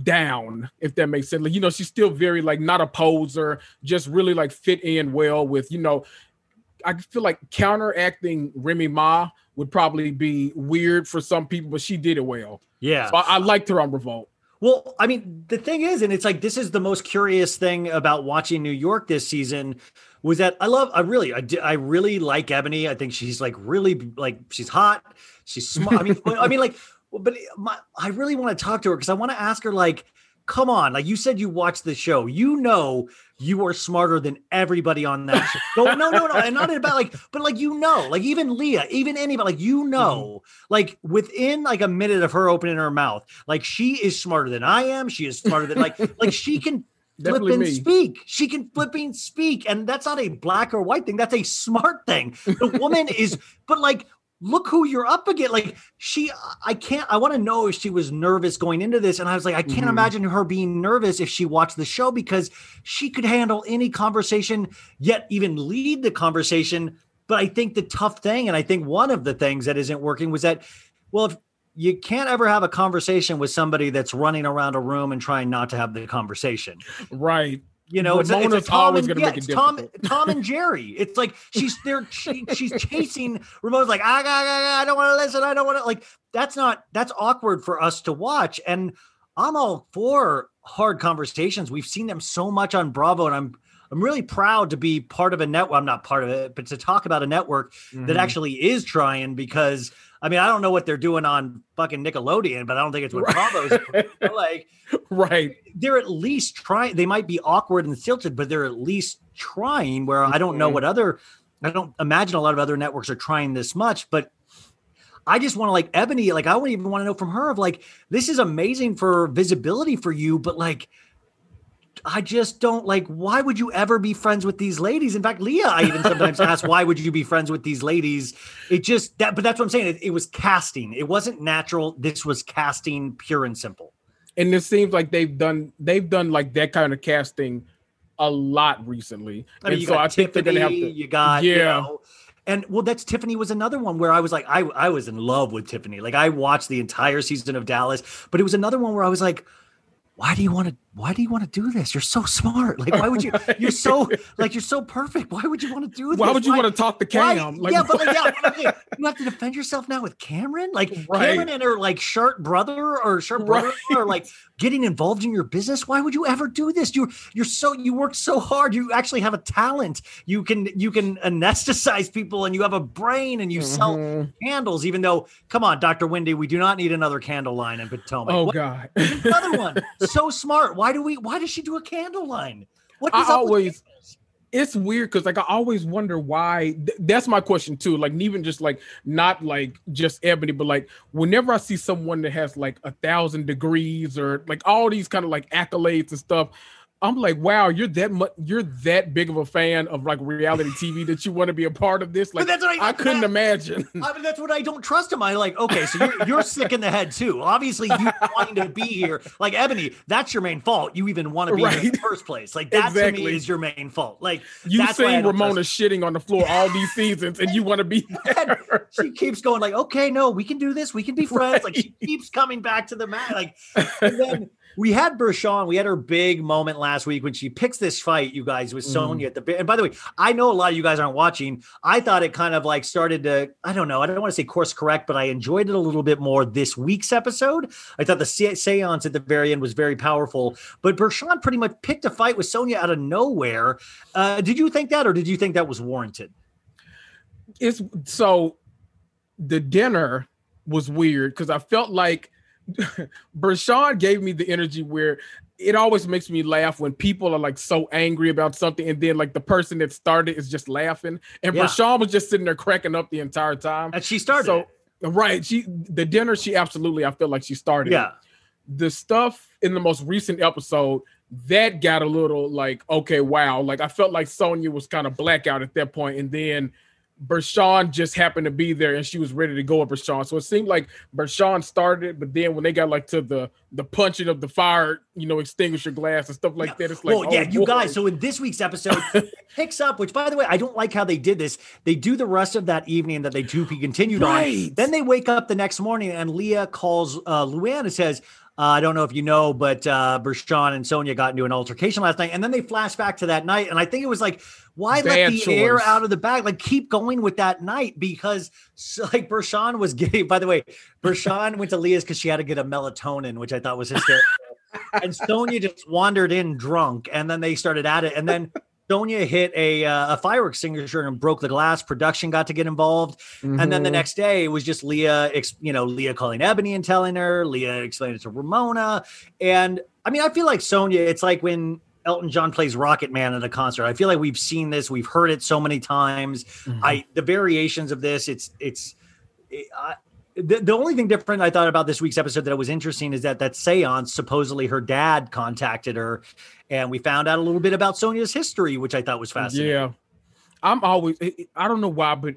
down, if that makes sense. Like, you know, she's still very like not a poser, just really like fit in well with, you know, I feel like counteracting Remy Ma would probably be weird for some people, but she did it well. Yeah. So I, I liked her on Revolt. Well, I mean, the thing is, and it's like this is the most curious thing about watching New York this season was that I love, I really, I, I really like Eboni. I think she's like really like she's hot, she's smart. I mean, I mean, like, but my, I really want to talk to her because I want to ask her, like, come on, like you said, you watched the show, you know, you are smarter than everybody on that show. No, no, no, no, and not about like, but like you know, like even Leah, even anybody, like you mm-hmm. know, like within like a minute of her opening her mouth, like she is smarter than I am. She is smarter than like like she can Definitely flipping me. speak. She can flipping speak, and that's not a black or white thing. That's a smart thing. The woman is, but like. Look who you're up against. Like she, I can't. I want to know if she was nervous going into this, and I was like, I can't Mhm. imagine her being nervous if she watched the show because she could handle any conversation, yet even lead the conversation. But I think the tough thing, and I think one of the things that isn't working was that, well, if you can't ever have a conversation with somebody that's running around a room and trying not to have the conversation. Right. You know, it's, a, it's a Tom always and gonna yeah, make it Tom. Tom and Jerry. It's like she's there. She, she's chasing. Ramona's like, I, I, I don't want to listen. I don't want to like. That's not. That's awkward for us to watch. And I'm all for hard conversations. We've seen them so much on Bravo, and I'm I'm really proud to be part of a network. I'm not part of it, but to talk about a network that Mhm. actually is trying because. I mean, I don't know what they're doing on fucking Nickelodeon, but I don't think it's what Bravo's like right. they're at least trying. They might be awkward and stilted, but they're at least trying. Where I don't know Mhm. what other, I don't imagine a lot of other networks are trying this much, but I just want to like Eboni, like I wouldn't even want to know from her of like this is amazing for visibility for you, but like I just don't like why would you ever be friends with these ladies? In fact, Leah, I even sometimes ask why would you be friends with these ladies? It just that, but that's what I'm saying. It, it was casting. It wasn't natural. This was casting, pure and simple. and it seems like they've done they've done like that kind of casting a lot recently. I mean, and you so got I think they're Tiffany, gonna have to. you got, you Yeah. know, and well, that's Tiffany was another one where I was like, I, I was in love with Tiffany. Like I watched the entire season of Dallas, but it was another one where I was like, why do you want to why do you want to do this? You're so smart. Like why would you you're so like you're so perfect. Why would you want to do this? Why would you want to talk to Cam? Like, yeah, but like, yeah, okay, you have to defend yourself now with Kameron. Like Right. Kameron and her like shirt brother or shirt brother are like getting involved in your business. Why would you ever do this? you're you're so you work so hard. You actually have a talent. You can you can anesthetize people, and you have a brain, and you sell Mhm. candles. Even though, come on, Doctor Wendy, we do not need another candle line in Potomac. oh What- God. another one. So smart. Why do we? Why does she do a candle line? What is always it's weird because like I always wonder why th- that's my question too. Like even just like not like just eboni, but like whenever I see someone that has like a thousand degrees or like all these kind of like accolades and stuff, I'm like, wow, you're that much you're that big of a fan of like reality TV that you want to be a part of this. Like that's what I- I couldn't imagine. I mean, that's what I don't trust him. I like, okay, so you're, you're sick in the head too. Obviously, you wanting to be here, like Eboni, that's your main fault. You even want to be here in the first place. Like that to Exactly. me is your main fault. Like You seen Ramona shitting on the floor all these seasons and you want to be there. she keeps going like, okay, no, we can do this. We can be friends. Like she keeps coming back to the mat. Like, and then we had Bershan. We had her big moment last week when she picks this fight, you guys, with Sonja at the bit. And by the way, I know a lot of you guys aren't watching. I thought it kind of like started to, I don't know, I don't want to say course correct, but I enjoyed it a little bit more this week's episode. I thought the se- seance at the very end was very powerful, but Bershan pretty much picked a fight with Sonja out of nowhere. Uh, did you think that, or did you think that was warranted? it's so the dinner was weird because I felt like Bershan gave me the energy where it always makes me laugh when people are like so angry about something and then like the person that started is just laughing and Yeah. Was just sitting there cracking up the entire time. And she started. So right, she the dinner she absolutely I feel like she started. yeah. The stuff in the most recent episode that got a little like okay wow like I felt like Sonja was kind of blackout at that point and then Bershan just happened to be there and she was ready to go with Bershan. So it seemed like Bershan started, but then when they got like to the the punching of the fire, you know, extinguisher glass and stuff like that, it's like, well, yeah, oh, you guys. So in this week's episode, picks up. Which, by the way, I don't like how they did this. They do the rest of that evening that they do be continued on. Then they wake up the next morning, and Leah calls uh, Luann and says. Uh, I don't know if you know, but uh, Bershan and Sonja got into an altercation last night, and then they flash back to that night. And I think it was like, why let Bad the air out of the bag? Like, keep going with that night because, like, Bershan was gay. By the way, Bershan went to Leah's because she had to get a melatonin, which I thought was hysterical and Sonja just wandered in drunk, and then they started at it, and then Sonja hit a uh, a fire extinguisher and broke the glass. Production got to get involved, and then the Mhm. next day it was just Leah, ex- you know, Leah calling Eboni and telling her. Leah explained it to Ramona, and I mean, I feel like Sonja. It's like when. Elton John plays Rocket Man at a concert. I feel like we've seen this, we've heard it so many times. Mm-hmm. I the variations of this, it's it's it- I, the, the only thing different I thought about this week's episode that was interesting is that that seance supposedly her dad contacted her, and we found out a little bit about Sonja's history, which I thought was fascinating. Yeah. I'm always I- don't know why, but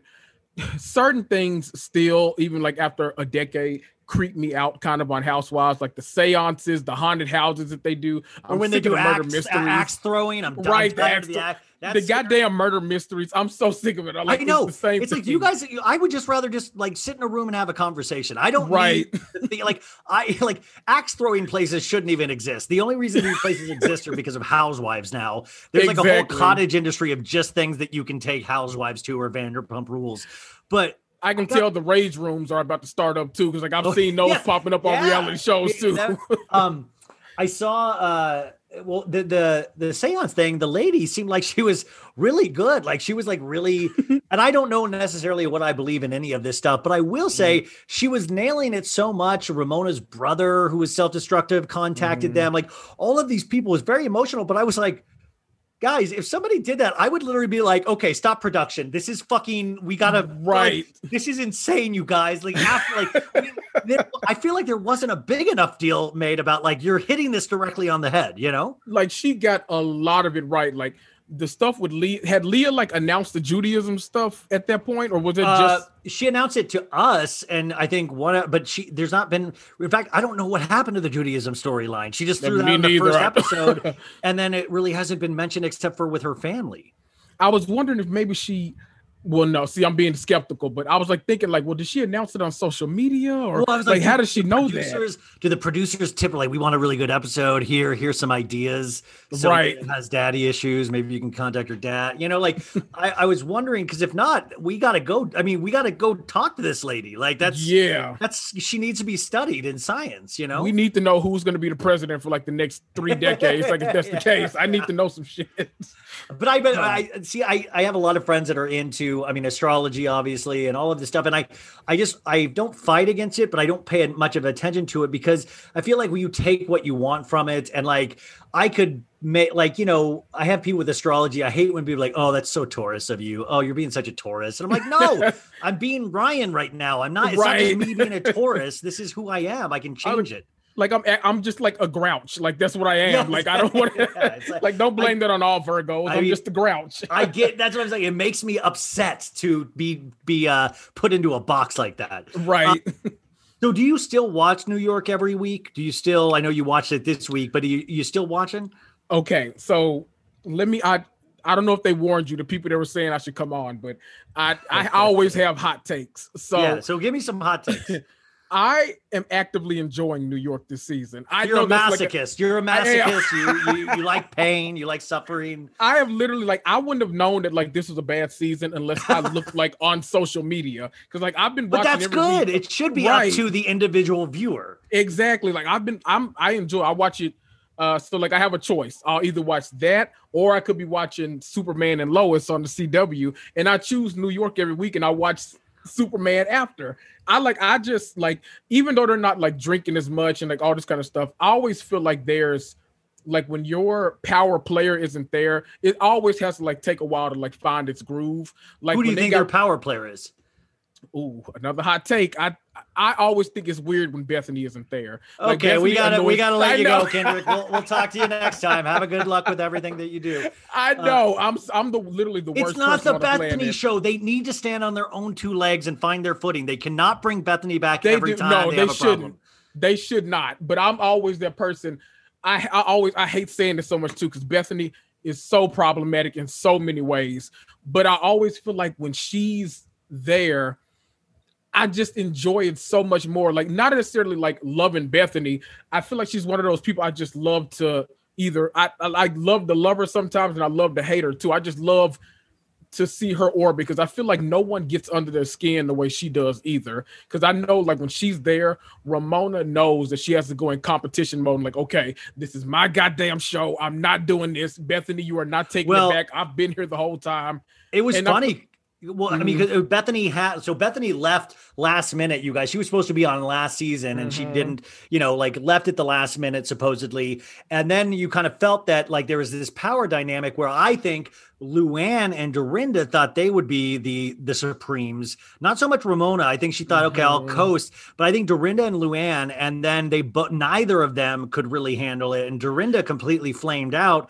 certain things still, even like after a decade, creep me out kind of on housewives, like the seances, the haunted houses that they do. Or when they do the murder axe, mysteries. axe throwing, I'm. Right, tired axe of the throw- axe. the That's goddamn murder mysteries. I'm so sick of it. I like I know. It's, the same it's like you guys. I would just rather just like sit in a room and have a conversation. I don't Right. need like I like axe throwing places shouldn't even exist. The only reason these places exist are because of housewives. Now there's like a whole cottage industry of just things that you can take housewives to or Vanderpump Rules. But I can got- tell the rage rooms are about to start up too, because like I've Oh, seen those yeah. popping up on Yeah. reality shows too. That- um, I saw uh well the the the seance thing, the lady seemed like she was really good. Like she was like really and I don't know necessarily what I believe in any of this stuff, but I will say Mm-hmm. she was nailing it so much. Ramona's brother, who was self-destructive, contacted Mm-hmm. them. Like all of these people was very emotional, but I was like Guys, if somebody did that, I would literally be like, "Okay, stop production. This is fucking. We gotta Right. like, this is insane, you guys. Like, after, like, I, mean, there- I feel like there wasn't a big enough deal made about like you're hitting this directly on the head. You know? like she got a lot of it right. Like the stuff with Leah had Leah like announced the Judaism stuff at that point, or was it Uh, just she announced it to us, and I think one, but she there's not been. In fact, I don't know what happened to the Judaism storyline. She just threw that Me in the neither. first episode, and then it really hasn't been mentioned except for with her family. I was wondering if maybe she Well, no. See, I'm being skeptical, but I was like thinking, like, well, did she announce it on social media, or Well, I was like, how do does she know that? Do the producers tip like we want a really good episode here? Here's some ideas. So Right. Has daddy issues? Maybe you can contact her dad. You know, like I, I was wondering because if not, we got to go. I mean, we got to go talk to this lady. Like that's Yeah, That's she needs to be studied in science. You know. we need to know who's going to be the president for like the next three decades. like, if that's the case, I need to know some shit. But I, but um, I see. I, I have a lot of friends that are into. I mean, astrology, obviously, and all of this stuff. And I, I just I don't fight against it, but I don't pay much of attention to it because I feel like when you take what you want from it, and like I could make like you know, I have people with astrology. I hate when people are like, oh, that's so Taurus of you. Oh, you're being such a Taurus, and I'm like, no, I'm being Ryan right now. I'm not. It's not just me being a Taurus. This is who I am. I can change it. Like I'm, I'm just like a grouch. Like that's what I am. Like I don't want to. Yeah, like- like, don't blame that on all Virgos. I I'm mean, just a grouch. I get that's what I'm saying. It makes me upset to be be uh put into a box like that. right. So do you still watch New York every week? Do you still I know you watched it this week, but are you you still watching? Okay, so let me. I I don't know if they warned you, the people that were saying I should come on, but I I always have hot takes. So yeah, so give me some hot takes. I am actively enjoying New York this season. I You're a that's like masochist. You're a masochist. you, you you like pain, you like suffering. I have literally like I wouldn't have known that like this was a bad season unless I looked like on social media because like I've been But that's good. week- It should be Right. up to the individual viewer. Exactly. Like I've been, I'm, I enjoy. I watch it. Uh, so like I have a choice. I'll either watch that or I could be watching Superman and Lois on the CW, and I choose New York every week, and I watch Superman after. I like. I just like, even though they're not like drinking as much and like all this kind of stuff. I always feel like there's like when your power player isn't there, it always has to like take a while to like find its groove. Like Who do you think got- their power player is? Ooh, another hot take. I I always think it's weird when Bethenny isn't there. Like, Okay, we gotta we gotta let I you know. go, Kendrick. We'll, we'll talk to you next time. Have a good luck with everything that you do. I uh, know. I'm I'm the literally the worst. It's not the Bethenny planet. show. They need to stand on their own two legs and find their footing. They cannot bring Bethenny back They every do, time no, they, they, shouldn't. problem. They should not. But I'm always that person. I I always I hate saying this so much too because Bethenny is so problematic in so many ways. But I always feel like when she's there, I just enjoy it so much more. Like not necessarily like loving Bethenny. I feel like she's one of those people I just love to either I I, I love to love her sometimes and I love to hate her too. I just love to see her orbit because I feel like no one gets under their skin the way she does either. Because I know, like, when she's there, Ramona knows that she has to go in competition mode. Like, okay, this is my goddamn show. I'm not doing this. Bethenny, you are not taking Well- it back. I've been here the whole time. It was And funny. Well, I mean, Mm-hmm. 'cause Bethenny had so Bethenny left last minute. You guys, she was supposed to be on last season, and she Mhm. didn't. You know, like left at the last minute supposedly, and then you kind of felt that like there was this power dynamic where I think Luann and Dorinda thought they would be the the supremes. Not so much Ramona. I think she thought, okay, I'll Mhm. coast, but I think Dorinda and Luann, and then they but neither of them could really handle it, and Dorinda completely flamed out.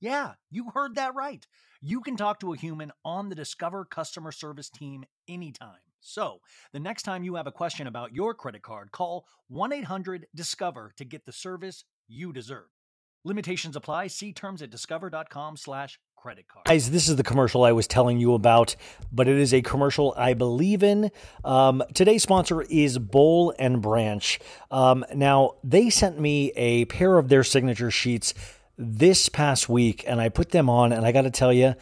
Yeah, you heard that right. You can talk to a human on the Discover customer service team anytime. So, the next time you have a question about your credit card, call 1 800 Discover to get the service you deserve. Limitations apply. See terms at discover.com/slash credit card. Guys, this is the commercial I was telling you about, but it is a commercial I believe in. Um, today's sponsor is Boll and Branch. Um, now, they sent me a pair of their signature sheets this past week, and I put them on, and I got to tell you,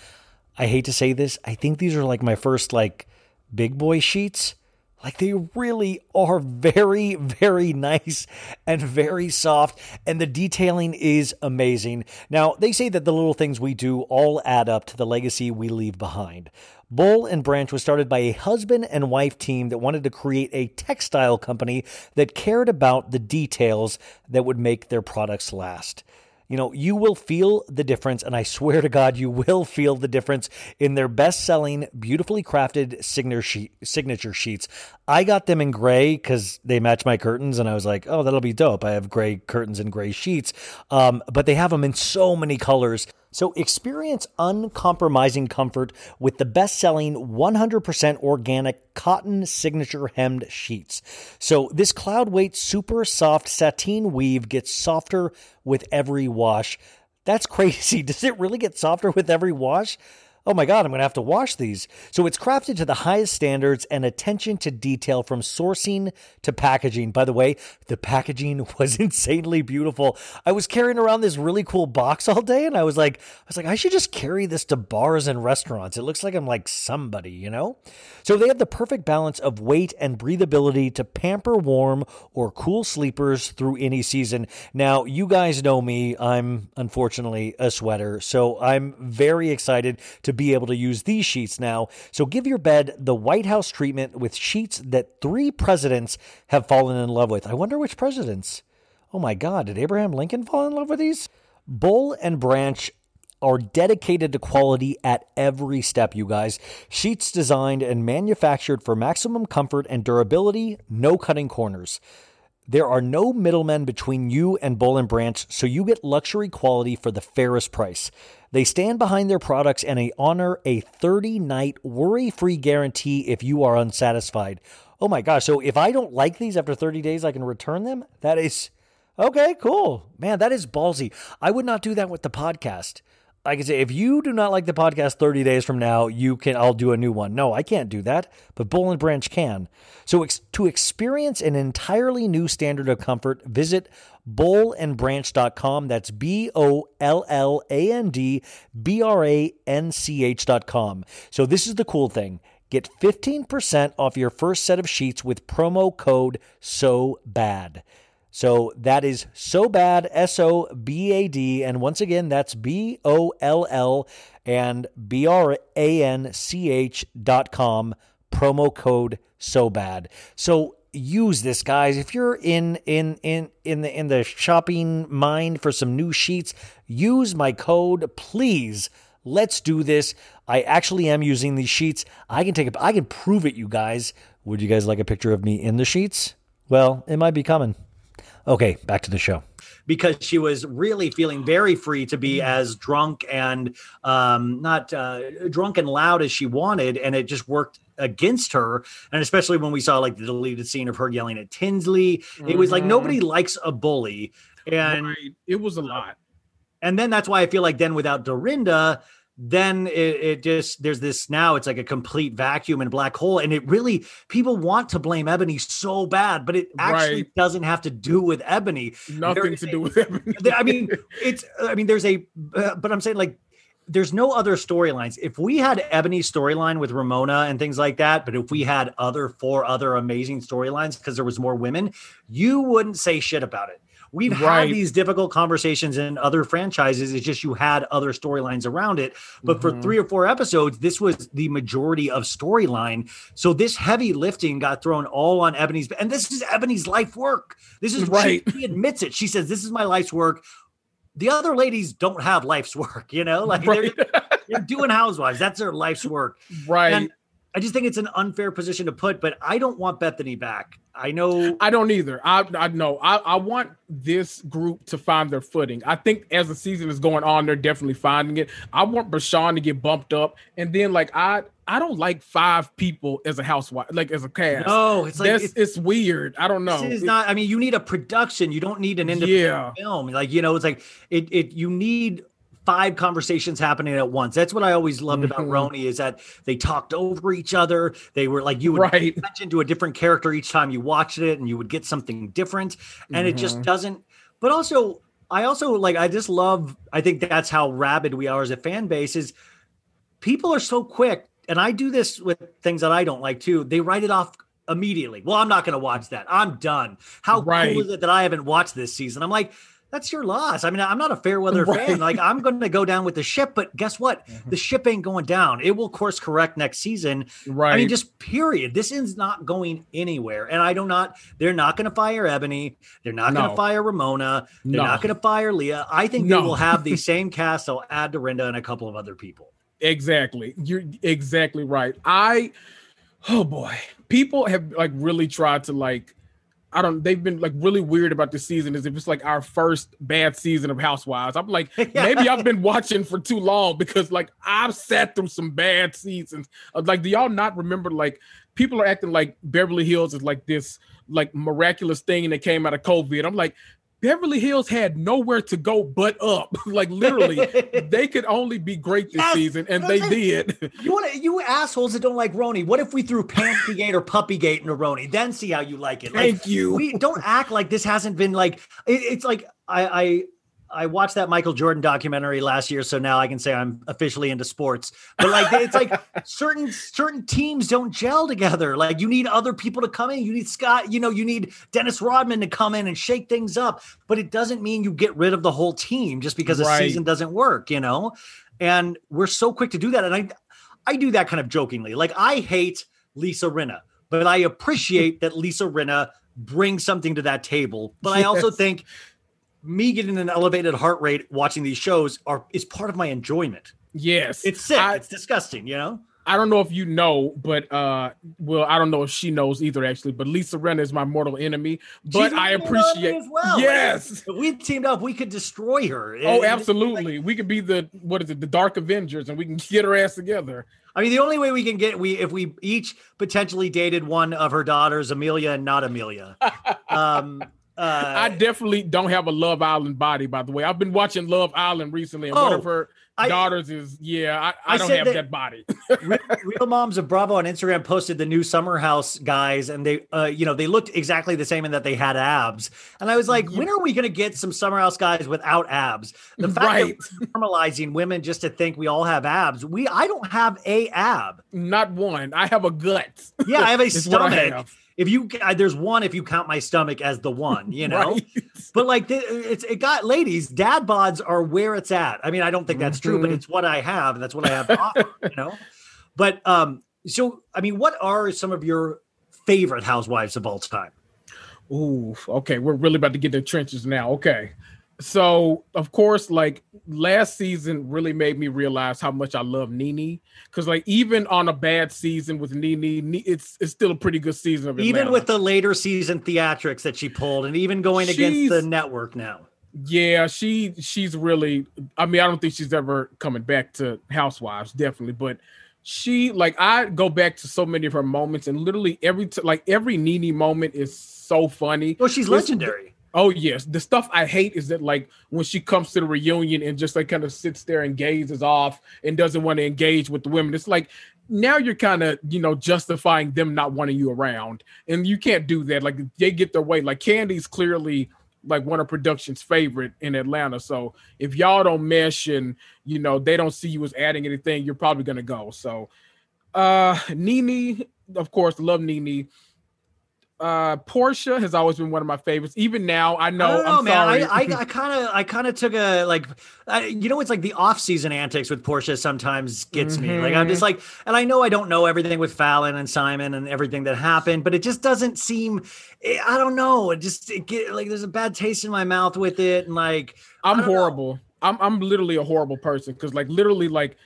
I hate to say this, I think these are like my first like big boy sheets. Like they really are very, very nice and very soft, and the detailing is amazing. Now, they say that the little things we do all add up to the legacy we leave behind. Boll and Branch was started by a husband and wife team that wanted to create a textile company that cared about the details that would make their products last you know, you will feel the difference, and I swear to God, you will feel the difference in their best selling, beautifully crafted signature, sheet, signature sheets. I got them in gray because they match my curtains, and I was like, oh, that'll be dope. I have gray curtains and gray sheets. Um, but they have them in so many colors. So experience uncompromising comfort with the best-selling 100% organic cotton signature hemmed sheets. So this cloud weight super soft sateen weave gets softer with every wash. That's crazy. Does it really get softer with every wash? Oh my God, I'm going to have to wash these. So it's crafted to the highest standards and attention to detail from sourcing to packaging. By the way, the packaging was insanely beautiful. I was carrying around this really cool box all day and I was like, I was like, I should just carry this to bars and restaurants. It looks like I'm like somebody, you know? So they have the perfect balance of weight and breathability to pamper warm or cool sleepers through any season. Now, you guys know me. I'm unfortunately a sweater. So I'm very excited to be able to use these sheets now. So give your bed the White House treatment with sheets that three presidents have fallen in love with. I wonder which presidents. Oh my God, did Abraham Lincoln fall in love with these? Boll and Branch are dedicated to quality at every step, you guys. Sheets designed and manufactured for maximum comfort and durability, no cutting corners. There are no middlemen between you and Boll and Branch, so you get luxury quality for the fairest price. They stand behind their products and they honor a 30 night worry free guarantee if you are unsatisfied. Oh my gosh. So if I don't like these after 30 days, I can return them? That is okay, cool. Man, that is ballsy. I would not do that with the podcast. I can say, if you do not like the podcast 30 days from now, you can, I'll do a new one. No, I can't do that, but Boll and Branch can. So ex- to experience an entirely new standard of comfort, visit bollandbranch.com. That's B O L L A N D B R A N C H.com. So this is the cool thing. Get 15% off your first set of sheets with promo code SO BAD. So that is so bad, S O B A D. And once again, that's B O L L and B R A N C H dot com, promo code so bad. So use this guys. If you're in in in in the in the shopping mind for some new sheets use my code please. Let's do this. I actually am using these sheets. I can take a i can prove it you guys. Would you guys like a picture of me in the sheets? Well it might be coming Okay, back to the show. Because she was really feeling very free to be as drunk and um, not uh, drunk and loud as she wanted, and it just worked against her. And especially when we saw like the deleted scene of her yelling at Tinsley, mm-hmm. it was like nobody likes a bully, and right. it was a lot. And then that's why I feel like then without Dorinda, then it, it, just there's this now it's like a complete vacuum and black hole. And it really people want to blame eboni so bad but it actually right. doesn't have to do with eboni. Nothing to a, do with eboni. i mean it's i mean there's a uh, but i'm saying like there's no other storylines. If we had eboni's storyline with ramona and things like that but if we had other four other amazing storylines because there was more women you wouldn't say shit about it We've right. had these difficult conversations in other franchises. It's just you had other storylines around it. But mm-hmm. for three or four episodes, this was the majority of storyline. So this heavy lifting got thrown all on Eboni's, and this is Eboni's life work. This is right. She, she admits it. She says, "This is my life's work." The other ladies don't have life's work, you know, like right. they're, they're doing housewives. That's their life's work, right? And I just think it's an unfair position to put, but I don't want Bethenny back. I know I don't either. I I know. I, I want this group to find their footing. I think as the season is going on, they're definitely finding it. I want Bershan to get bumped up, and then like I I don't like five people as a housewife, like as a cast. No, it's like it's, it's, weird. I don't know. this is It- not. I mean, you need a production. You don't need an independent Yeah. film. Like you know, it's like it. It you need five conversations happening at once. That's what I always loved about Mhm. RHONY is that they talked over each other. They were like you would Right. touch into a different character each time you watched it, and you would get something different. And it just Mhm. doesn't. But also, I also like. I just love. I think that's how rabid we are as a fan base. Is people are so quick, and I do this with things that I don't like too. They write it off immediately. Well, I'm not going to watch that. I'm done. How Right. cool is it that I haven't watched this season? I'm like, that's your loss. I mean, I'm not a fair weather Right. fan. Like, I'm going to go down with the ship, but guess what? Mm-hmm. The ship ain't going down. It will course correct next season. right. I mean, just period. This is not going anywhere. And I do not, they're not going to fire Eboni. They're not going to fire Ramona. They're No. not going to fire Leah. I think No. they will have the same cast. They'll add Dorinda and a couple of other people. Exactly. You're exactly right. I oh boy. People have like really tried to like I don't they've been like really weird about this season as if it's like our first bad season of Housewives. I'm like, maybe I've been watching for too long because like I've sat through some bad seasons. Like, do y'all not remember like people are acting like Beverly Hills is like this like miraculous thing that came out of COVID? I'm like, Beverly Hills had nowhere to go but up. like literally, they could only be great this Yes, season, and they did. You want to, you assholes that don't like RHONY. What if we threw Pantygate or Puppygate into RHONY? Then see how you like it. Like, Thank you. we don't act like this hasn't been like it, it's like I, I I watched that Michael Jordan documentary last year, so now I can say I'm officially into sports. But like it's like certain certain teams don't gel together. Like you need other people to come in. You need Scott, you know, you need Dennis Rodman to come in and shake things up. But it doesn't mean you get rid of the whole team just because a Right. season doesn't work, you know? And we're so quick to do that. And I I do that kind of jokingly. Like I hate Lisa Rinna, but I appreciate that Lisa Rinna brings something to that table. But I also think me getting an elevated heart rate watching these shows are is part of my enjoyment. Yes, It's sick. I, it's disgusting, you know? I don't know if you know, but uh, well, I don't know if she knows either actually. But Lisa Rinna is my mortal enemy. But I appreciate. as well. Like, Yes. if we teamed up, we could destroy her. Oh, absolutely. we could be the what is it, the Dark Avengers, and we can get her ass together. I mean, the only way we can get we if we each potentially dated one of her daughters, Amelia and not Amelia. um, uh, I definitely don't have a Love Island body, by the way. I've been watching Love Island recently, and one Oh, of her I- daughters is yeah. I, I, I don't have that- that, body. Real, Real Moms of Bravo on Instagram posted the new Summer House guys, and they, uh, you know, they looked exactly the same in that they had abs. And I was like, when are we going to get some Summer House guys without abs? The fact Right. that we're normalizing women just to think we all have abs, we, I don't have a ab. Not one. I have a gut. Yeah, I have a Is what I stomach. If you, there's one if you count my stomach as the one, you know. Right. But like, it's it got ladies. Dad bods are where it's at. I mean, I don't think that's true, but Mhm. it's what I have, and that's what I have. to offer, you know. But um, so I mean, what are some of your favorite housewives of all time? Ooh, okay. We're really about to get the trenches now. Okay. So, of course, like last season really made me realize how much I love NeNe. Because, like, even on a bad season with Ne- it's it's still a pretty good season of Even with the later season theatrics that she pulled, and even going against the network now. Yeah, she she's really. I mean, I don't think she's ever coming back to Housewives, definitely, but she like I go back to so many of her moments, and literally every t- like every NeNe moment is so funny. Well, she's It's- legendary. Oh yes, the stuff I hate is that like when she comes to the reunion and just like kind of sits there and gazes off and doesn't want to engage with the women. It's like now you're kind of you know justifying them not wanting you around, and you can't do that. Like they get their way. Like Kandi's clearly like one of production's favorite in Atlanta. So if y'all don't mesh and you know they don't see you as adding anything, you're probably gonna go. So uh NeNe, of course, love NeNe. Uh Porsha has always been one of my favorites. Even now, I know. I don't know, I'm man. sorry. I I kind of I kind of took a like, I, you know, it's like the off season antics with Porsha sometimes gets me. Like I'm Mm-hmm. just like, and I know I don't know everything with Falynn and Simon and everything that happened, but it just doesn't seem. eh, I don't know. It just it get like there's a bad taste in my mouth with it, and like I'm don't know. horrible. I'm I'm literally a horrible person because like literally like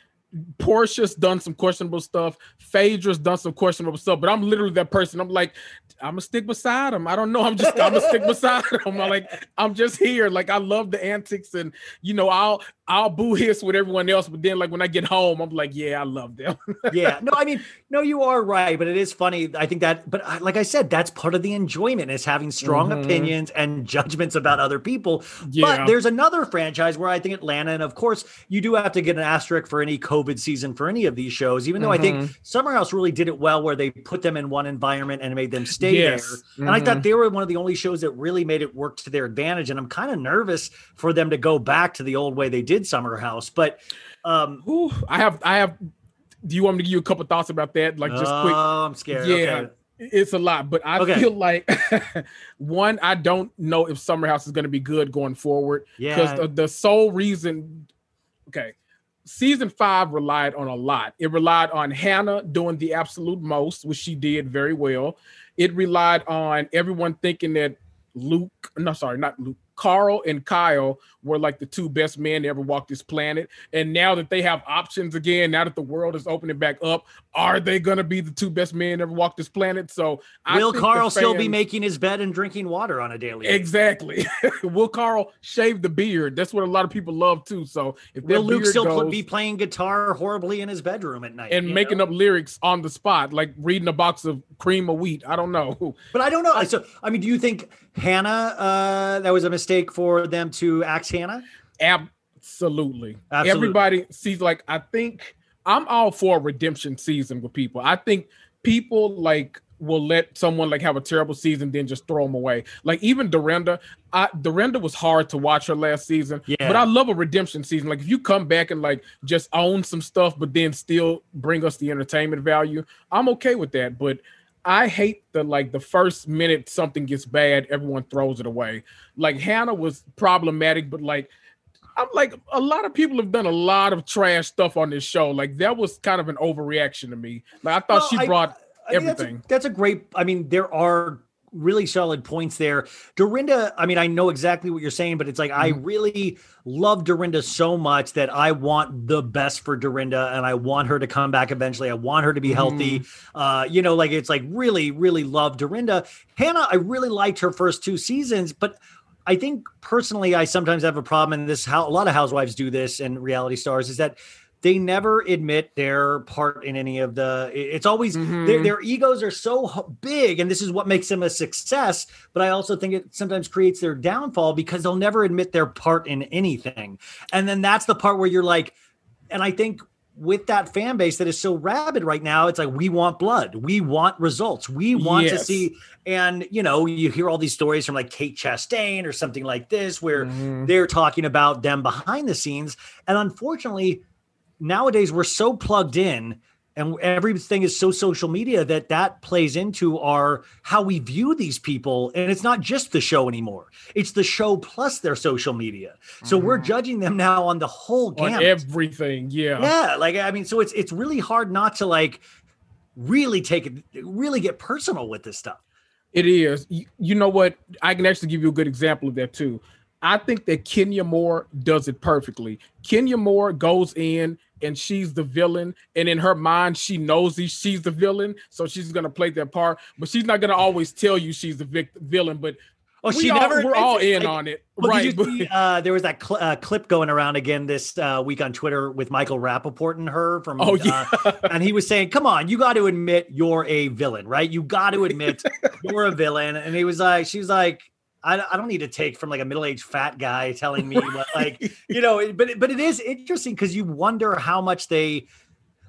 Porsha's done some questionable stuff. Phaedra's done some questionable stuff, but I'm literally that person. I'm like, I'm gonna stick beside him. I don't know. I'm just I'm gonna stick beside him. I'm like, I'm just here. Like I love the antics, and you know, I'll I'll boo hiss with everyone else, but then like when I get home, I'm like, yeah, I love them. yeah, no, I mean, no, you are right, but it is funny. I think that, but I- like I said, that's part of the enjoyment is having strong Mhm. opinions and judgments about other people. Yeah. But there's another franchise where I think Atlanta, and of course, you do have to get an asterisk for any COVID season for any of these shows, even though I think Mhm. Summer House really did it well, where they put them in one environment and made them stay Yes. there. And I thought Mhm. they were one of the only shows that really made it work to their advantage. And I'm kind of nervous for them to go back to the old way they did Summer House. But um, Whew, I have I have. Do you want me to give you a couple thoughts about that? Like just quick. oh, I'm scared. Yeah, Okay. it's a lot, but I Okay. feel like one, I don't know if Summer House is going to be good going forward because the, the sole reason, okay, season five relied on a lot. It relied on Hannah doing the absolute most, which she did very well. It relied on everyone thinking that Luke, no, sorry, not Luke. Carl and Kyle were like the two best men to ever walk this planet. And now that they have options again, now that the world is opening back up, are they going to be the two best men ever walk this planet? So, I Will Carl still be making his bed and drinking water on a daily? Exactly. Will Carl shave the beard? That's what a lot of people love too. So, if Will Luke still goes- be playing guitar horribly in his bedroom at night and making know? up lyrics on the spot, like reading a box of cream of wheat. I don't know. But I don't know. So I mean, do you think Hannah uh, that was a mistake for them to axe Hannah? Absolutely. Absolutely. Everybody sees like I think I'm all for a redemption season with people. I think people like will let someone like have a terrible season then just throw them away. Like even Dorinda, I Dorinda was hard to watch her last season. Yeah. But I love a redemption season. Like if you come back and like just own some stuff but then still bring us the entertainment value, I'm okay with that. But I hate the like the first minute something gets bad, everyone throws it away. Like Hannah was problematic, but like I'm like a lot of people have done a lot of trash stuff on this show. Like that was kind of an overreaction to me. Like I thought Well, she brought I mean, that's a- everything. That's a, great. I mean, there are really solid points there. Dorinda. I mean, I know exactly what you're saying, but it's like I Mm-hmm. really love Dorinda so much that I want the best for Dorinda, and I want her to come back eventually. I want her to be healthy. Mm-hmm. Uh, you know, like it's like really, really love Dorinda. Hannah, I really liked her first two seasons, but. I think personally, I sometimes have a problem, and this how a lot of housewives do this and reality stars is that they never admit their part in any of the. It's always Mm-hmm. their, their egos are so big, and this is what makes them a success. But I also think it sometimes creates their downfall because they'll never admit their part in anything, and then that's the part where you're like, and I think with that fan base that is so rabid right now, it's like we want blood, we want results, we want to see. And you know, you hear all these stories from like Kate Chastain or something like this, where they're talking about them behind the scenes. And unfortunately, nowadays we're so plugged in and everything is so social media that that plays into our how we view these people and it's not just the show anymore it's the show plus their social media so we're judging them now on the whole Mm-hmm. on everything. Yeah. yeah like i mean so it's it's really hard not to like really take it really get personal with this stuff It is. You, you know what? I can actually give you a good example of that too. I think that Kenya Moore does it perfectly. Kenya Moore goes in and she's the villain, and in her mind, she knows he- she's the villain, so she's gonna play that part. But she's not gonna always tell you she's the vic- villain. But Oh, we she all, never we're all in Like, on it, Well, right? see, uh, there was that cl- uh, clip going around again this uh, week on Twitter with Michael Rappaport and her from. Oh, yeah. uh, and he was saying, "Come on, you got to admit you're a villain, right? You got to admit you're a villain." And he was like, "She was like." I, I don't need to take from like a middle-aged fat guy telling me what like you know but but it is interesting because you wonder how much they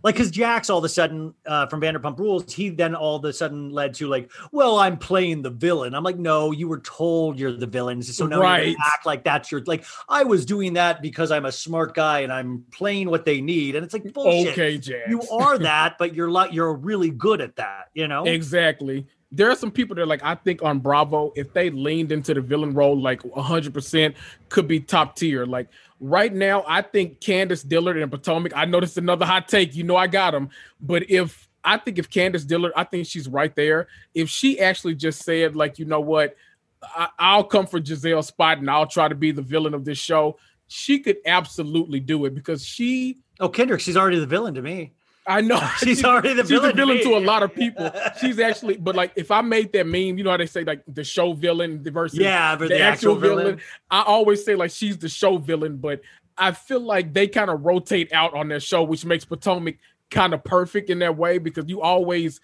like because Jax all of a sudden uh, from Vanderpump Rules, he then all of a sudden led to like, well, I'm playing the villain. I'm like, no, you were told you're the villain, so now you act like that's your like. I was doing that because I'm a smart guy and I'm playing what they need, and it's like bullshit. okay, Jax. You are that, but you're like you're really good at that, you know. Exactly. There are some people that like I think on Bravo, if they leaned into the villain role like 100%, could be top tier. Like right now, I think Candiace Dillard and Potomac. I noticed another hot take. You know I got them, but if I think if Candiace Dillard, I think she's right there. If she actually just said like, you know what, I, I'll come for Gizelle spot and I'll try to be the villain of this show. She could absolutely do it because she Oh, Kendrick, she's already the villain to me. I know She's already the she's villain to villain me. to, a lot of people. She's actually, but like if I made that meme, you know how they say like the show villain versus Yeah, but the, the actual, actual villain. villain. I always say like she's the show villain, but I feel like they kind of rotate out on that show, which makes Potomac kind of perfect in that way because you always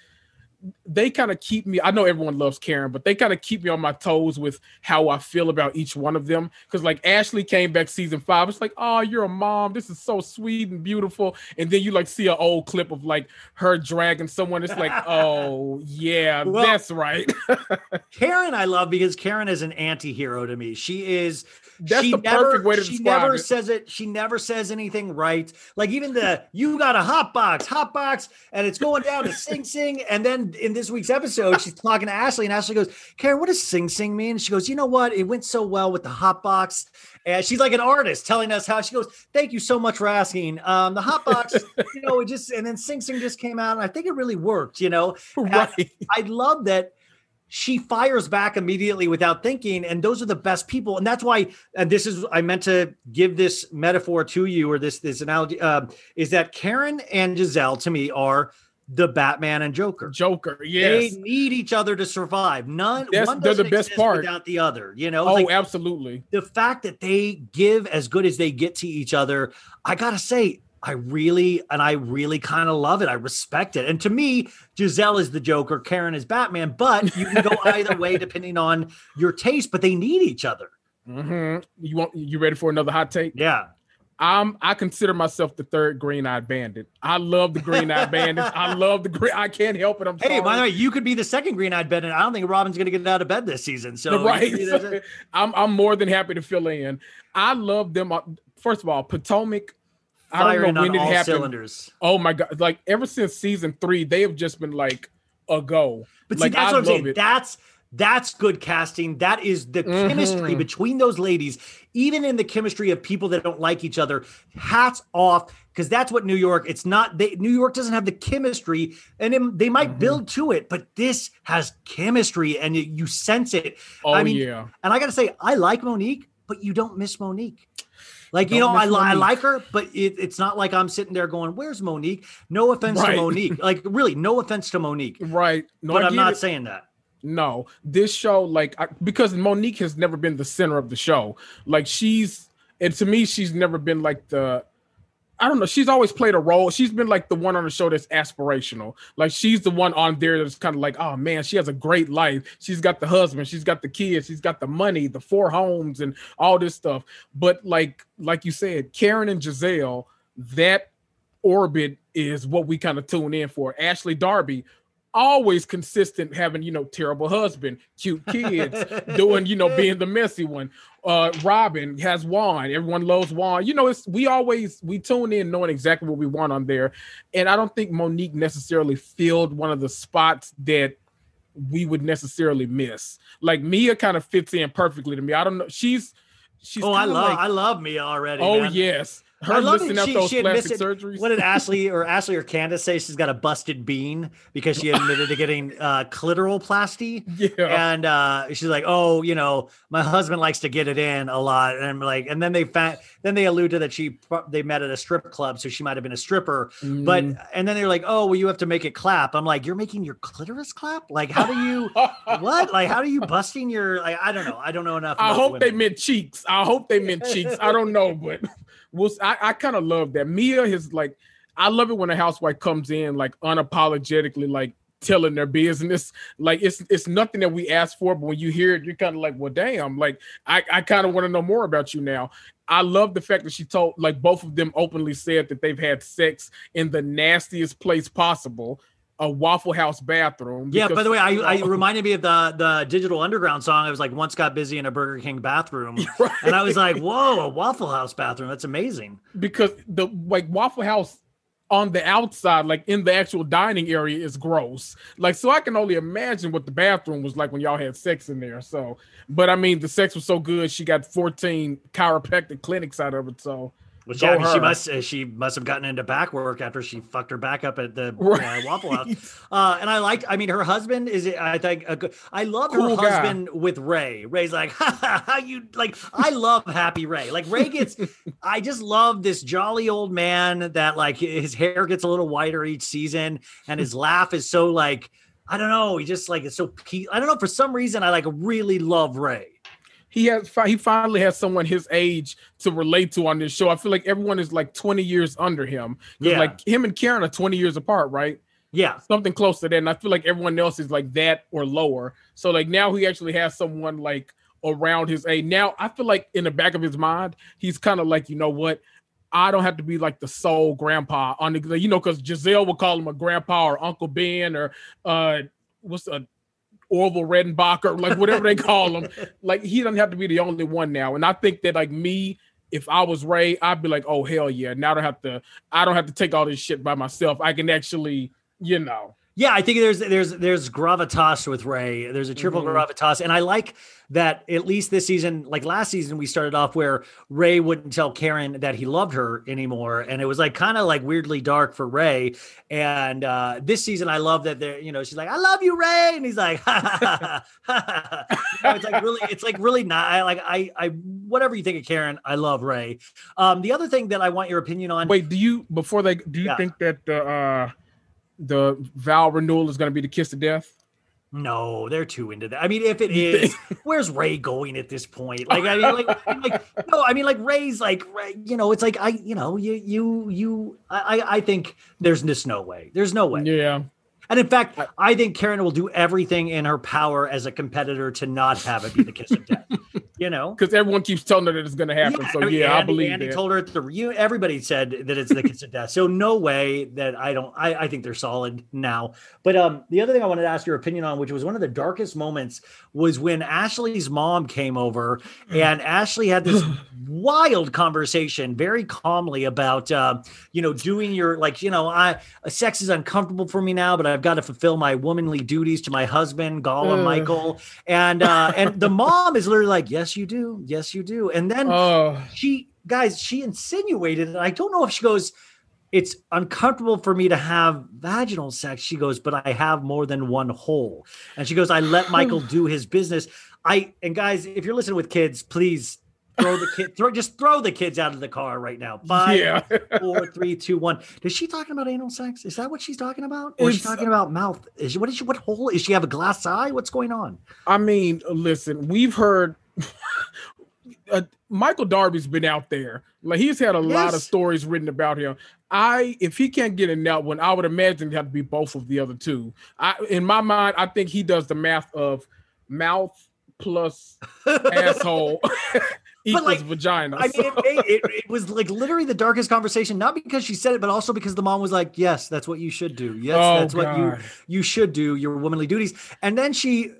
they kind of keep me. I know everyone loves Karen, but they kind of keep me on my toes with how I feel about each one of them. Because like Ashley came back season five, it's like, oh, you're a mom. This is so sweet and beautiful. And then you like see an old clip of like her dragging someone. It's like, oh yeah, Well- that's right. Karen, I love because Karen is an anti-hero to me. She is. That's she the never, perfect way to She describe never it. says it. She never says anything right. Like even the you got a hot box, hot box, and it's going down to Sing Sing. And then in this week's episode, she's talking to Ashley, and Ashley goes, "Karen, what does Sing Sing mean?" And she goes, "You know what? It went so well with the hot box." And she's like an artist telling us how she goes. Thank you so much for asking. Um, the hot box, you know, it just and then Sing Sing just came out, and I think it really worked. You know, right. I love that she fires back immediately without thinking and those are the best people and that's why and this is i meant to give this metaphor to you or this this analogy uh, is that karen and gizelle to me are the batman and joker Joker, yes. they need each other to survive none That's- one they're the best part. without the other you know Oh, Like, absolutely. the fact that they give as good as they get to each other, I gotta say, I really and I really kind of love it. I respect it. And to me, Gizelle is the Joker, Karen is Batman, but you can go either way depending on your taste, but they need each other. Mhm. You want you ready for another hot take? Yeah. I'm I consider myself the third green eyed bandit. I love the green eyed bandits. I love the green. I can't help it. I'm Hey, sorry. by the way, you could be the second green eyed bandit. I don't think Robyn's gonna get out of bed this season. So right. I'm I'm more than happy to fill in. I love them. Uh, First of all, Potomac. I don't know when it happened. cylinders. Oh my god! Like ever since season three, they have just been like a go. But see, like that's I what I'm saying. it. That's that's good casting. That is the chemistry Mhm. between those ladies, even in the chemistry of people that don't like each other. Hats off, because that's what New York. It's not they. New York doesn't have the chemistry, and it- they might Mm-hmm. build to it, but this has chemistry, and you, you sense it. oh I mean, yeah. And I got to say, I like Monique, but you don't miss Monique. Like you Don't know, I, li- I like her, but it, it's not like I'm sitting there going, "Where's Monique?" No offense Right. to Monique, like really, no offense to Monique, Right. No, but I I'm not it. saying that. No, this show, like, I, because Monique has never been the center of the show. Like, she's, and to me, she's never been like the, I don't know. She's always played a role. She's been like the one on the show that's aspirational. Like, she's the one on there that's kind of like, oh man, she has a great life. She's got the husband, she's got the kids, she's got the money, the four homes, and all this stuff. But like, like you said, Karen and Gizelle, that orbit is what we kind of tune in for. Ashley Darby, always consistent having you know terrible husband cute kids doing you know being the messy one. Uh robyn has juan. Everyone loves juan. You know it's we always we tune in knowing exactly what we want on there. And i don't think monique necessarily filled one of the spots that we would necessarily miss. Like mia kind of fits in perfectly to me. I don't know. She's she's oh, I love like- I love Mia already. oh man. yes her I love out she, she missed it. surgeries What did Ashley or Ashley or Candiace say? She's got a busted bean because she admitted to getting uh, clitoral plasty. yeah And uh, she's like, "Oh, you know, my husband likes to get it in a lot." And I'm like, and then they found, then they allude to that she they met at a strip club, so she might have been a stripper. But Mm. and then they're like, "Oh, well, you have to make it clap." I'm like, "You're making your clitoris clap? Like, how do you what? Like, how do you busting your? Like, I don't know. I don't know enough. I hope they meant cheeks. I hope they meant cheeks. I don't know, but we'll, I, I kind of love that. Mia is like, I love it when a housewife comes in like unapologetically, like telling their business. Like it's it's nothing that we asked for, but when you hear it, you're kind of like, well, damn. Like I, I kind of want to know more about you now. I love the fact that she told, like both of them openly said that they've had sex in the nastiest place possible, a Waffle House bathroom. Yeah, by the way, I, I reminded me of the the Digital Underground song. I was like, once got busy in a Burger King bathroom, Right. and I was like, whoa, a Waffle House bathroom. That's amazing. because the like Waffle House on the outside, like in the actual dining area, is gross. Like, so I can only imagine what the bathroom was like when y'all had sex in there. So, but I mean, the sex was so good, she got 14 chiropractic clinics out of it. So, Which yeah, I mean, she must uh, she must have gotten into back work after she fucked her back up at the Right. uh, Waffle House. Uh, and I liked. I mean, her husband is. I think. A good, I love her guy. husband with Ray. Ray's like, ha, ha, ha, you like. I love Happy Ray. Like Ray gets. I just love this jolly old man that like his hair gets a little whiter each season, and his laugh is so like. I don't know. He just like it's so. He, I don't know. For some reason, I like really love Ray. He has he finally has someone his age to relate to on this show. I feel like everyone is like 20 years under him. Yeah. Like him and Karen are 20 years apart, right? Yeah. Something close to that. And I feel like everyone else is like that or lower. So like now he actually has someone like around his age. Now I feel like in the back of his mind, he's kind of like, you know what? I don't have to be like the sole grandpa on the, you know, because Gizelle would call him a grandpa or Uncle Ben or uh what's a Orville Redenbacher, like whatever they call him. Like he doesn't have to be the only one now. And I think that like me, if I was Ray, I'd be like, oh hell yeah. Now I don't have to I don't have to take all this shit by myself. I can actually, you know. Yeah, I think there's there's there's gravitas with Ray. There's a triple Mhm. gravitas, and I like that at least this season, like last season, we started off where Ray wouldn't tell Karen that he loved her anymore, and it was like kind of like weirdly dark for Ray. And uh this season, I love that they're you know she's like I love you, Ray, and he's like ha ha ha ha. ha. You know, it's like really it's like really not I like I I whatever you think of Karen, I love Ray. Um, the other thing that I want your opinion on. Wait, do you before they do you Yeah. think that the uh the vow renewal is gonna be the kiss of death? No, they're too into that. I mean, if it is, where's Ray going at this point? Like, I mean, like, like, no, I mean, like Ray's like, Ray, you know, it's like I, you know, you, you, you. I- I think there's just no way. There's no way. Yeah. And in fact, I think Karen will do everything in her power as a competitor to not have it be the kiss of death. You know, Because everyone keeps telling her that it's gonna happen. so mean, yeah, I believe Andy that. told her at the reunion. Everybody said that it's the kiss of death. So no way that I don't. I, I think they're solid now. But um, the other thing I wanted to ask your opinion on, which was one of the darkest moments, was when Ashley's mom came over and Ashley had this wild conversation, very calmly about uh, you know doing your like you know I sex is uncomfortable for me now, but I've got to fulfill my womanly duties to my husband, Gala Ugh. Michael, and uh, and the mom is literally like, yes, you do, yes, you do, and then Oh, she guys she insinuated and i don't know if she goes it's uncomfortable for me to have vaginal sex. She goes but i have more than one hole. And she goes i let michael do his business. I and guys if you're listening with kids please throw the kid throw just throw the kids out of the car right now. Five yeah. four three two one. Is she talking about anal sex? Is that what she's talking about? Or is she talking about mouth? Is she, what is she what hole is she have a glass eye? What's going on? I mean, listen, we've heard uh, Michael Darby's been out there. Like he's had a lot of stories written about him. I if he can't get in that one, I would imagine it had to be both of the other two. I in my mind, I think he does the math of mouth plus asshole equals like, vagina. I mean, So- it, made- it, it was like literally the darkest conversation, not because she said it, but also because the mom was like, "Yes, that's what you should do. Yes, Oh, that's what you you should do. Your womanly duties." And then she,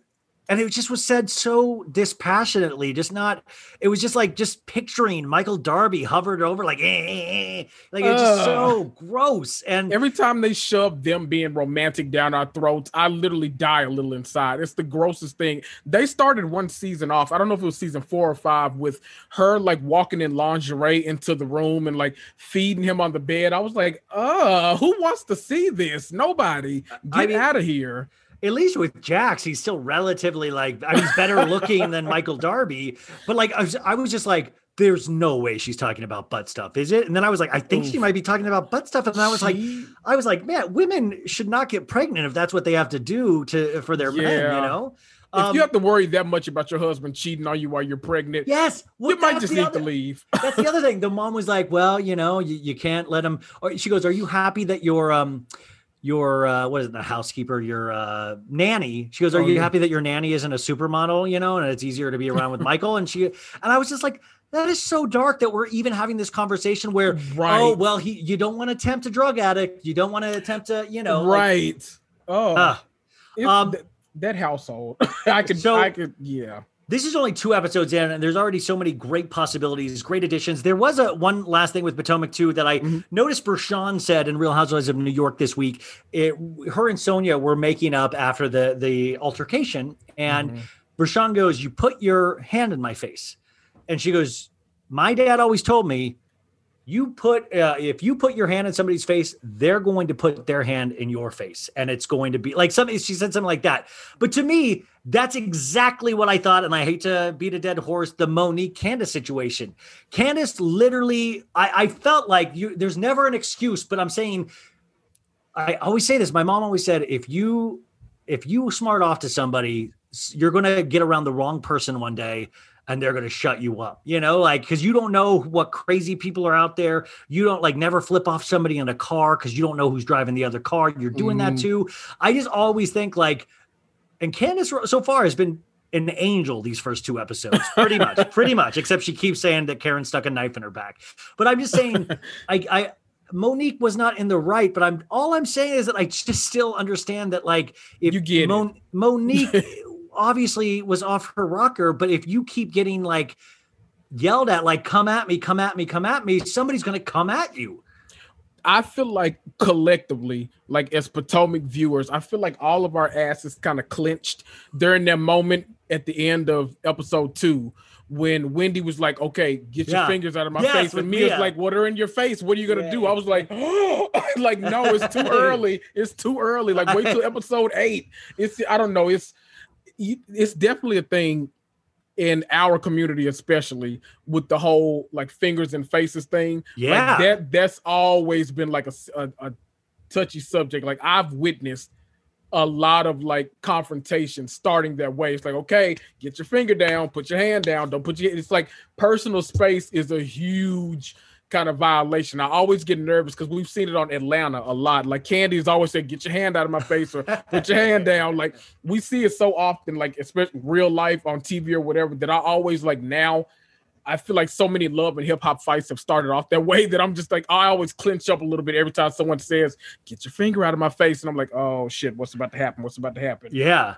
and it just was said so dispassionately, just not. It was just like just picturing Michael Darby hovered over, like, eh, eh, eh. like it's just so gross. And Every time they shove them being romantic down our throats, I literally die a little inside. It's the grossest thing. They started one season off. I don't know if it was season four or five with her like walking in lingerie into the room and like feeding him on the bed. I was like, uh, who wants to see this? Nobody. I Get mean- out of here. At least with Jax, he's still relatively like I mean, he's better looking than Michael Darby. But like I was, I was just like, there's no way she's talking about butt stuff, is it? And then I was like, I think she might be talking about butt stuff. And I was like, I was like, man, women should not get pregnant if that's what they have to do to for their men, you know? if Um, you have to worry that much about your husband cheating on you while you're pregnant, yes, well, you might just need other- to leave. That's the other thing. The mom was like, "Well, you know, you, you can't let him." Or she goes, "Are you happy that your um your uh what is it, the housekeeper, your uh nanny?" She goes, "Are Oh, you yeah. happy that your nanny isn't a supermodel, you know, and it's easier to be around with Michael?" And she and I was just like, that is so dark that we're even having this conversation where Right. oh, well, he you don't want to tempt a drug addict, you don't want to attempt to, you know, like, right. oh, ah. it- um, th- that household. I could, So- I could, yeah. This is only two episodes in, and there's already so many great possibilities, great additions. There was a one last thing with Potomac too that I Mhm. noticed. Bershan said in Real Housewives of New York this week. It, her and Sonja were making up after the the altercation, and Mhm. Bershan goes, "You put your hand in my face," and she goes, "My dad always told me." you put uh, if you put your hand in somebody's face, they're going to put their hand in your face, and it's going to be like something. She said something like that. But to me, that's exactly what I thought. And I hate to beat a dead horse. The Monique Candiace situation. Candiace literally, I, I felt like you. There's never an excuse, but I'm saying. I always say this. My mom always said, if you if you smart off to somebody, you're going to get around the wrong person one day and they're going to shut you up you know like because you don't know what crazy people are out there you don't like never flip off somebody in a car because you don't know who's driving the other car you're doing Mhm. that too i just always think like and candiace so far has been an angel these first two episodes pretty much pretty much except she keeps saying that karen stuck a knife in her back but i'm just saying i i Monique was not in the right, but I'm all I'm saying is that I just still understand that like if You get. Mon- Monique obviously was off her rocker, but if you keep getting like yelled at, like "come at me, come at me, come at me," somebody's going to come at you. I feel like collectively, like as Potomac viewers, I feel like all of our asses kind of clenched during that moment at the end of episode two when Wendy was like, "Okay, get your fingers out of my Yes, face," and Mia's Mia. like, "What are in your face? What are you gonna do?" I was like, oh. "Like, no, it's too early. It's too early. Like, wait till episode eight. It's I don't know. It's it's definitely a thing." In our community, especially with the whole like fingers and faces thing, like, Yeah. that that's always been like a a touchy subject. Like I've witnessed a lot of like confrontation starting that way. It's like, okay, get your finger down, put your hand down, don't put your. It's like personal space is a huge kind of violation. I always get nervous because we've seen it on Atlanta a lot. Like Kandi's always said, "Get your hand out of my face" or "Put your hand down." Like we see it so often, like especially real life on TV or whatever. That I always like now. I feel like so many love and hip hop fights have started off that way that I'm just like I always clench up a little bit every time someone says, "Get your finger out of my face," and I'm like, "Oh shit, what's about to happen? What's about to happen?" Yeah,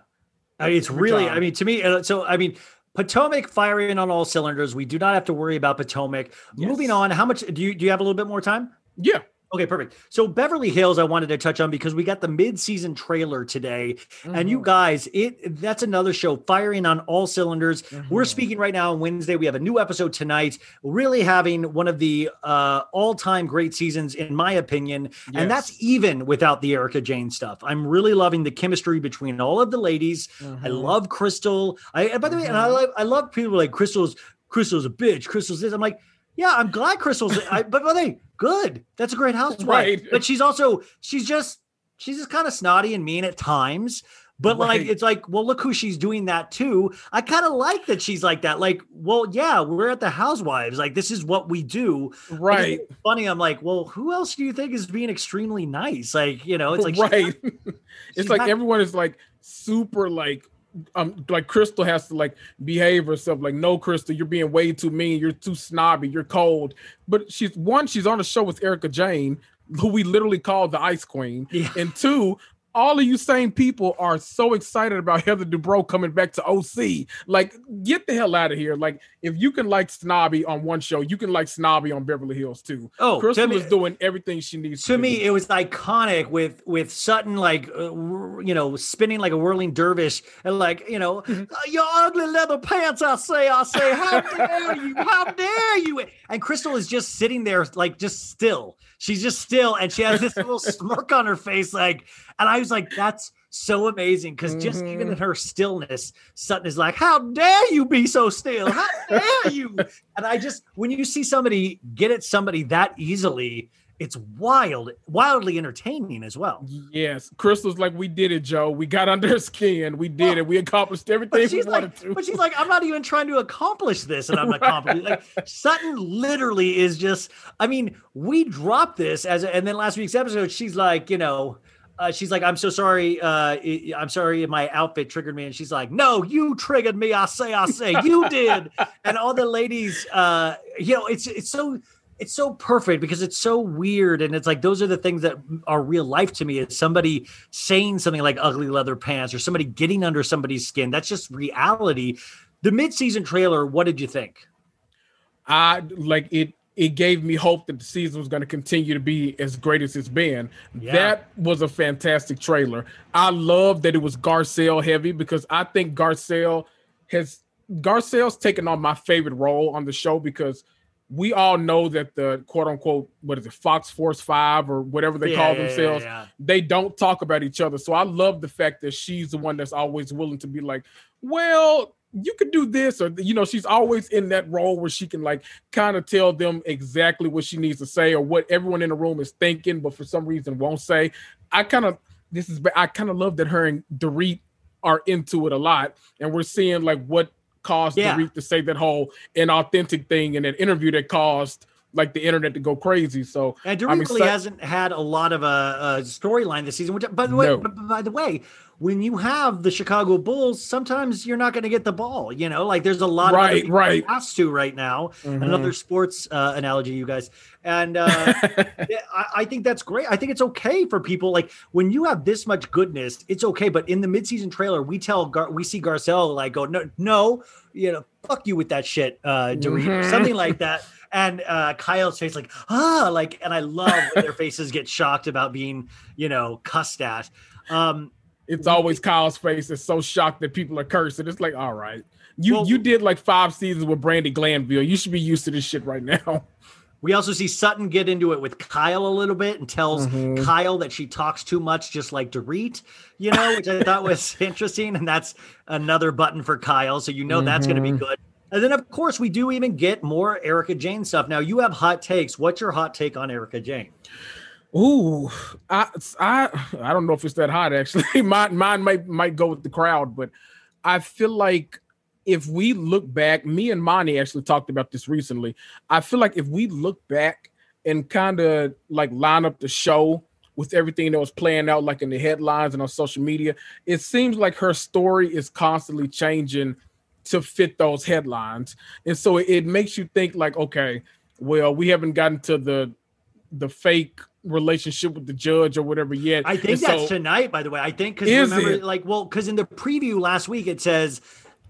I mean, it's really. time. I mean, to me, so I mean. Potomac firing on all cylinders. We do not have to worry about Potomac. Moving on, how much do you do you have a little bit more time? Yeah, Okay, perfect. So Beverly Hills, I wanted to touch on because we got the mid-season trailer today, and Mm-hmm. you guys, it that's another show firing on all cylinders. We're Mhm. speaking right now on Wednesday. We have a new episode tonight. Really having one of the uh, all-time great seasons, in my opinion, and that's even without the Erika Jayne stuff. I'm really loving the chemistry between all of the ladies. I Mhm. love Crystal. I and by the way, and I Mhm. love I love people like Crystal's Crystal's a bitch. Crystal's this. I'm like, yeah, I'm glad Crystal's. I, but by the way, good. That's a great housewife. Right. But she's also she's just she's just kind of snotty and mean at times. But like it's like, well, look who she's doing that to. I kind of like that she's like that. Like, well, yeah, we're at the housewives. Like, this is what we do. Right, funny. I'm like, well, who else do you think is being extremely nice? Like, you know, it's like right. she's it's like not- everyone is like super like um like Crystal has to like behave herself like no Crystal you're being way too mean you're too snobby you're cold but she's one she's on a show with Erika Jayne who we literally call the Ice Queen Yeah. and two all of you same people are so excited about Heather Dubrow coming back to OC. Like, get the hell out of here. Like, if you can like Snobby on one show, you can like Snobby on Beverly Hills too. Oh, Crystal to me- is doing everything she needs to to me do. it was iconic with with sutton like uh, you know spinning like a whirling dervish and like you know Mm-hmm. "Uh, your ugly leather pants i say i say how dare you how dare you and crystal is just sitting there like just still she's just still and she has this little smirk on her face like and i was like that's so amazing because just even Mhm. in her stillness sutton is like how dare you be so still how dare you and i just when you see somebody get at somebody that easily it's wild, wildly entertaining as well. Yes, Crystal's like, we did it, Joe. We got under her skin. We did it. We accomplished everything But we she's wanted like, to. but she's like, I'm not even trying to accomplish this, and I'm not accomplishing. Like Sutton literally is just. I mean, we dropped this as, and then last week's episode, she's like, you know, uh, she's like, I'm so sorry. Uh, I'm sorry my outfit triggered me, and she's like, No, you triggered me. I say, I say, you did. and all the ladies, uh, you know, it's it's so. It's so perfect because it's so weird, and it's like those are the things that are real life to me. Is somebody saying something like "ugly leather pants" or somebody getting under somebody's skin. That's just reality. The mid-season trailer. What did you think? I like it. It gave me hope that the season was going to continue to be as great as it's been. Yeah. That was a fantastic trailer. I love that it was Garcelle heavy because I think Garcelle has Garcelle's taken on my favorite role on the show because we all know that the quote unquote what is it Fox Force Five or whatever they Yeah, call yeah, themselves, yeah. they don't talk about each other. So I love the fact that she's the one that's always willing to be like, well, you could do this, or you know, she's always in that role where she can like kind of tell them exactly what she needs to say or what everyone in the room is thinking, but for some reason won't say. I kind of this is I kind of love that her and Dorit are into it a lot, and we're seeing like what caused Yeah. Dorit to say that whole inauthentic thing in an interview that caused like the internet to go crazy. So And I'm really hasn't had a lot of a, a storyline this season. Which, by the way, No. by the way, when you have the Chicago Bulls, sometimes you're not going to get the ball. You know, like there's a lot of Right, people right. has to right now. Mhm. Another sports uh, analogy, you guys, and uh, I, I think that's great. I think it's okay for people like when you have this much goodness, it's okay. But in the midseason trailer, we tell Gar- we see Garcelle like go no no, you know, fuck you with that shit, uh, Mhm. something like that. And uh, Kyle's face like ah like, and I love when their faces get shocked about being you know cussed at. Um, it's always Kyle's face is so shocked that people are cursing. It's like, all right, you Well- you did like five seasons with Brandi Glanville. You should be used to this shit right now. We also see Sutton get into it with Kyle a little bit and tells Mhm. Kyle that she talks too much, just like Dorit, you know, which I thought was interesting. And that's another button for Kyle. So you know that's going to be good. And then, of course, we do even get more Erika Jayne stuff. Now, you have hot takes. What's your hot take on Erika Jayne? Ooh, I I I don't know if it's that hot actually. mine mine might might go with the crowd, but I feel like if we look back, me and Monty actually talked about this recently. I feel like if we look back and kind of like line up the show with everything that was playing out, like in the headlines and on social media, it seems like her story is constantly changing to fit those headlines, and so it, it makes you think like, okay, well, we haven't gotten to the the fake relationship with the judge or whatever yet. I think And that's so- tonight, by the way. I think because remember, it? like, well, because in the preview last week it says,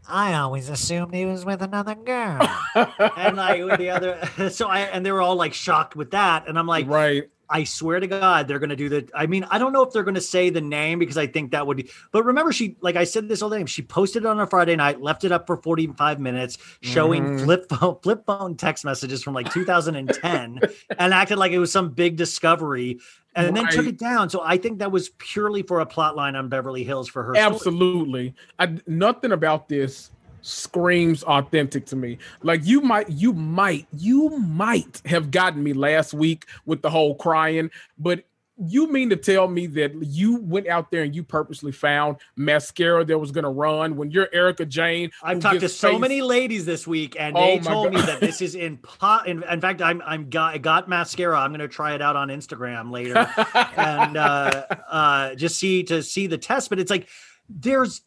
I always assumed he was with another girl. and like with the other, so I, and they were all like shocked with that. And I'm like, right. I swear to God, they're going to do the. I mean, I don't know if they're going to say the name because I think that would be. But remember, she like I said this all the time. She posted it on a Friday night, left it up for forty five minutes, showing Mhm. flip phone flip phone text messages from like 2010, and acted like it was some big discovery, and then took it down. So I think that was purely for a plot line on Beverly Hills for her. Absolutely. I, nothing about this screams authentic to me. Like you might, you might, you might have gotten me last week with the whole crying, but you mean to tell me that you went out there and you purposely found mascara that was going to run when you're Erika Jayne? I've talked to so face- many ladies this week, and Oh they told me that this is in pot. In, in fact, I'm I'm got I got mascara. I'm going to try it out on Instagram later, and uh, uh, just see to see the test. But it's like there's,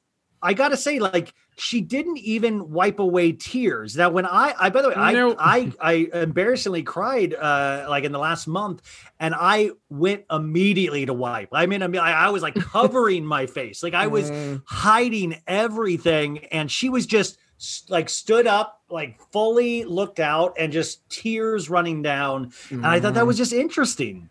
I got to say, like she didn't even wipe away tears. Now, when I, I by the way, No. I I I embarrassingly cried uh, like in the last month, and I went immediately to wipe. I mean, I mean, I, I was like covering my face, like I was Mm. hiding everything and she was just like stood up like fully looked out and just tears running down and i thought that was just interesting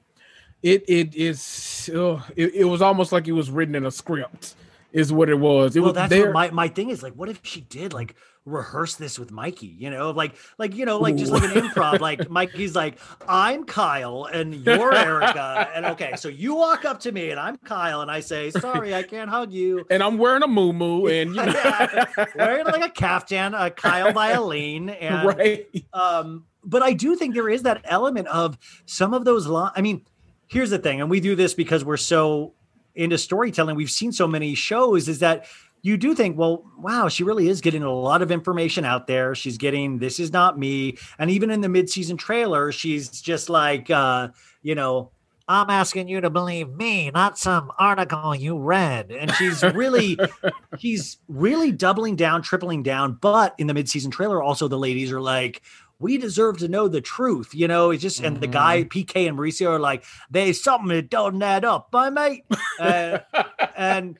it it is uh, it, it was almost like it was written in a script is what it was. It well was that's there. what my, my thing is like what if she did like rehearse this with mikey you know? Like like you know like just like an improv like mikey's like i'm kyle and you're erika and okay so you walk up to me and i'm kyle and i say sorry i can't hug you. And i'm wearing a moo moo and you know. Yeah, wearing like a caftan a kyle violin and right. um but i do think there is that element of some of those lines i mean here's the thing and we do this because we're so into storytelling we've seen so many shows is that you do think well wow she really is getting a lot of information out there she's getting this is not me and even in the mid-season trailer she's just like uh you know I'm asking you to believe me, not some article you read. And she's really, she's really doubling down, tripling down. But in the midseason trailer, also the ladies are like, we deserve to know the truth. You know, it's just, and the guy, PK and Mauricio are like, there's something that doesn't add up, my mate. Uh, and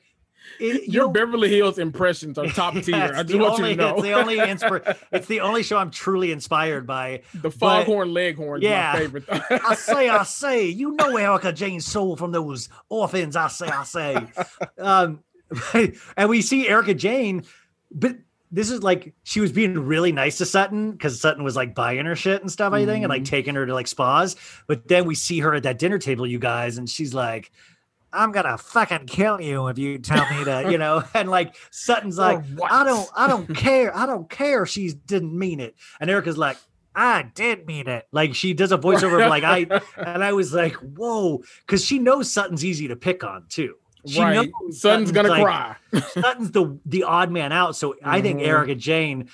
it, you your know, beverly hills impressions are top tier i just want only, you to know It's the only inspir- it's the only show I'm truly inspired by. the foghorn leghorn is Yeah. my favorite I say, I say, you know Erika Jayne Soul from those orphans. I say, I say. Um, and we see Erika Jayne, but this is like she was being really nice to Sutton because Sutton was like buying her shit and stuff, I think, and like mm-hmm. taking her to like spas. But then we see her at that dinner table, you guys, and she's like, I'm gonna fucking kill you if you tell me to, you know, and like Sutton's oh, like, I don't, I don't care, I don't care. She didn't mean it, and Erika's like, I did mean it. Like she does a voiceover of like I, and I was like, whoa, because she knows Sutton's easy to pick on too. She right. knows Sutton's gonna like- cry. Sutton's the the odd man out. So I think Mhm. Erika Jayne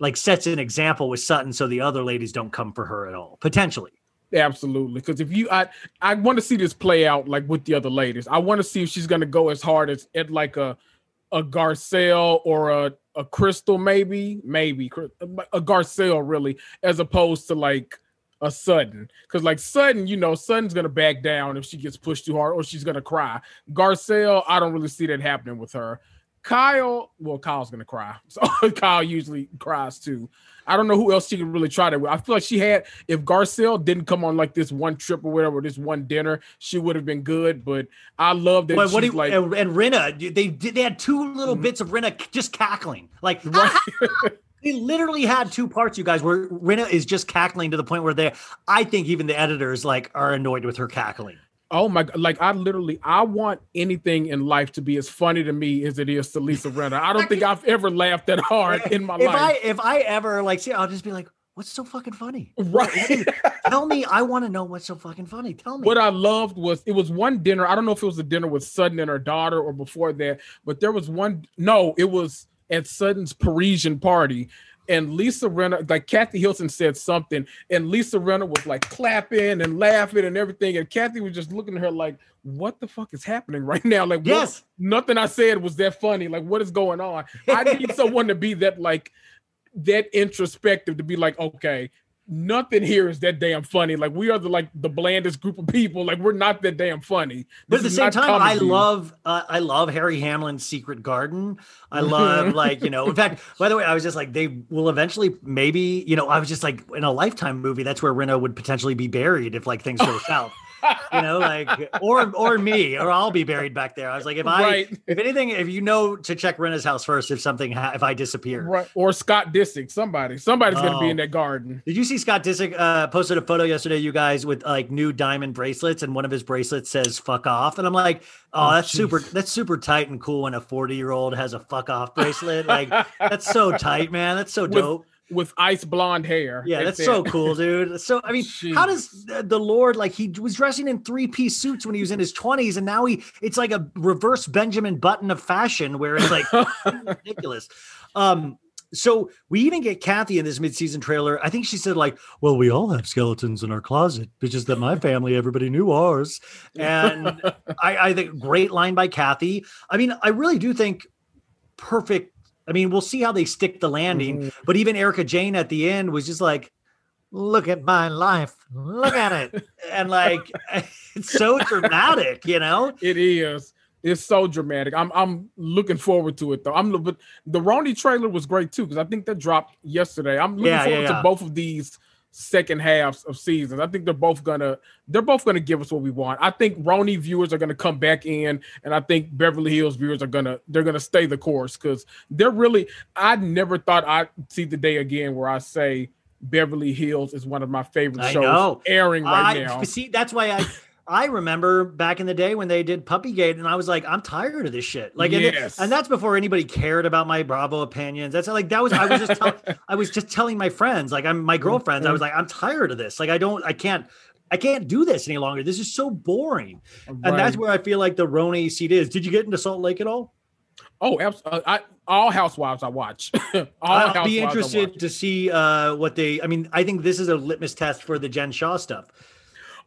like sets an example with Sutton, so the other ladies don't come for her at all. Potentially, Absolutely, because if you, I, I want to see this play out like with the other ladies. I want to see if she's gonna go as hard as at like a, a Garcelle or a a Crystal, maybe, maybe a Garcelle really, as opposed to like a Sutton, because like Sutton, you know, Sutton's gonna back down if she gets pushed too hard, or she's gonna cry. Garcelle, I don't really see that happening with her. Kyle, well, Kyle's gonna cry. So Kyle usually cries too. I don't know who else she could really try that with. I feel like she had if Garcelle didn't come on like this one trip or whatever, this one dinner, she would have been good. But I love that But what do she's you, like and, and Rinna, they did they had two little mm-hmm. bits of Rinna just cackling, like Right. they literally had two parts, you guys, where Rinna is just cackling to the point where they, I think even the editors like are annoyed with her cackling. Oh my god! Like I literally, I want anything in life to be as funny to me as it is to Lisa Rinna. I don't think I've ever laughed that hard in my if life. I if I ever like see, I'll just be like, what's so fucking funny? right. Tell me, I want to know what's so fucking funny. Tell me. What I loved was it was one dinner. I don't know if it was a dinner with Sutton and her daughter or before that, but there was one. No, it was at Sutton's Parisian party. And Lisa Rinna, like Kathy Hilton said something, and Lisa Rinna was like clapping and laughing and everything. And Kathy was just looking at her like, what the fuck is happening right now? Like, what- nothing I said was that funny. Like, what is going on? I need someone to be that like that introspective to be like, okay, nothing here is that damn funny. Like we are the like the blandest group of people. Like we're not that damn funny. But at the same time, I love uh, I love Harry Hamlin's Secret Garden. I love like you know. In fact, by the way, I was just like they will eventually maybe you know I was just like in a Lifetime movie that's where Rinna would potentially be buried if like things go south. You know, like or or me or I'll be buried back there. I was like, if I Right. if anything, if you know to check Rinna's house first if something ha- if I disappear. right or Scott Disick. Somebody, somebody's gonna be Oh. in that garden. Did you see Scott Disick uh, posted a photo yesterday, you guys, with like new diamond bracelets, and one of his bracelets says "fuck off," and I'm like, "Oh, Oh, that's jeez. super. That's super tight and cool when a 40 year old has a fuck off bracelet. Like, that's so tight, man. That's so dope. With ice blonde hair. Yeah, At that's that. so cool, dude. So, I mean, how does the- Lord like he was dressing in three piece suits when he was in his 20s, and now he it's like a reverse Benjamin Button of fashion, where it's like ridiculous. Um, so we even get Kathy in this midseason trailer. I think she said like, "Well, we all have skeletons in our closet, just that my family, everybody knew ours." And I, I think great line by Kathy. I mean, I really do think perfect. I mean, we'll see how they stick the landing. Mm-hmm. But even Erika Jayne at the end was just like, "Look at my life, look at it," and like it's so dramatic, you know. It is. It's so dramatic. I'm I'm looking forward to it though. I'm but the RHONY trailer was great too because I think that dropped yesterday. I'm looking Yeah, yeah, forward yeah. to both of these second halves of seasons. I think they're both gonna they're both gonna give us what we want. I think RHONY viewers are gonna come back in, and I think Beverly Hills viewers are gonna they're gonna stay the course because they're really. I never thought I'd see the day again where I say Beverly Hills is one of my favorite I shows know. airing right I now. see. That's why I. I remember back in the day when they did Puppygate, and I was like, I'm tired of this shit. Like, and, Yes. and that's before anybody cared about my Bravo opinions. That's like that was I was just tell, I was just telling my friends, like I'm my girlfriends, I was like, I'm tired of this. Like, I don't, I can't, I can't do this any longer. This is so boring. And that's where I feel like the RHONY seat is. Did you get into Salt Lake at all? Oh, absolutely. I, all Housewives I watch. I'll be interested to see uh, what they. I mean, I think this is a litmus test for the Jen Shah stuff.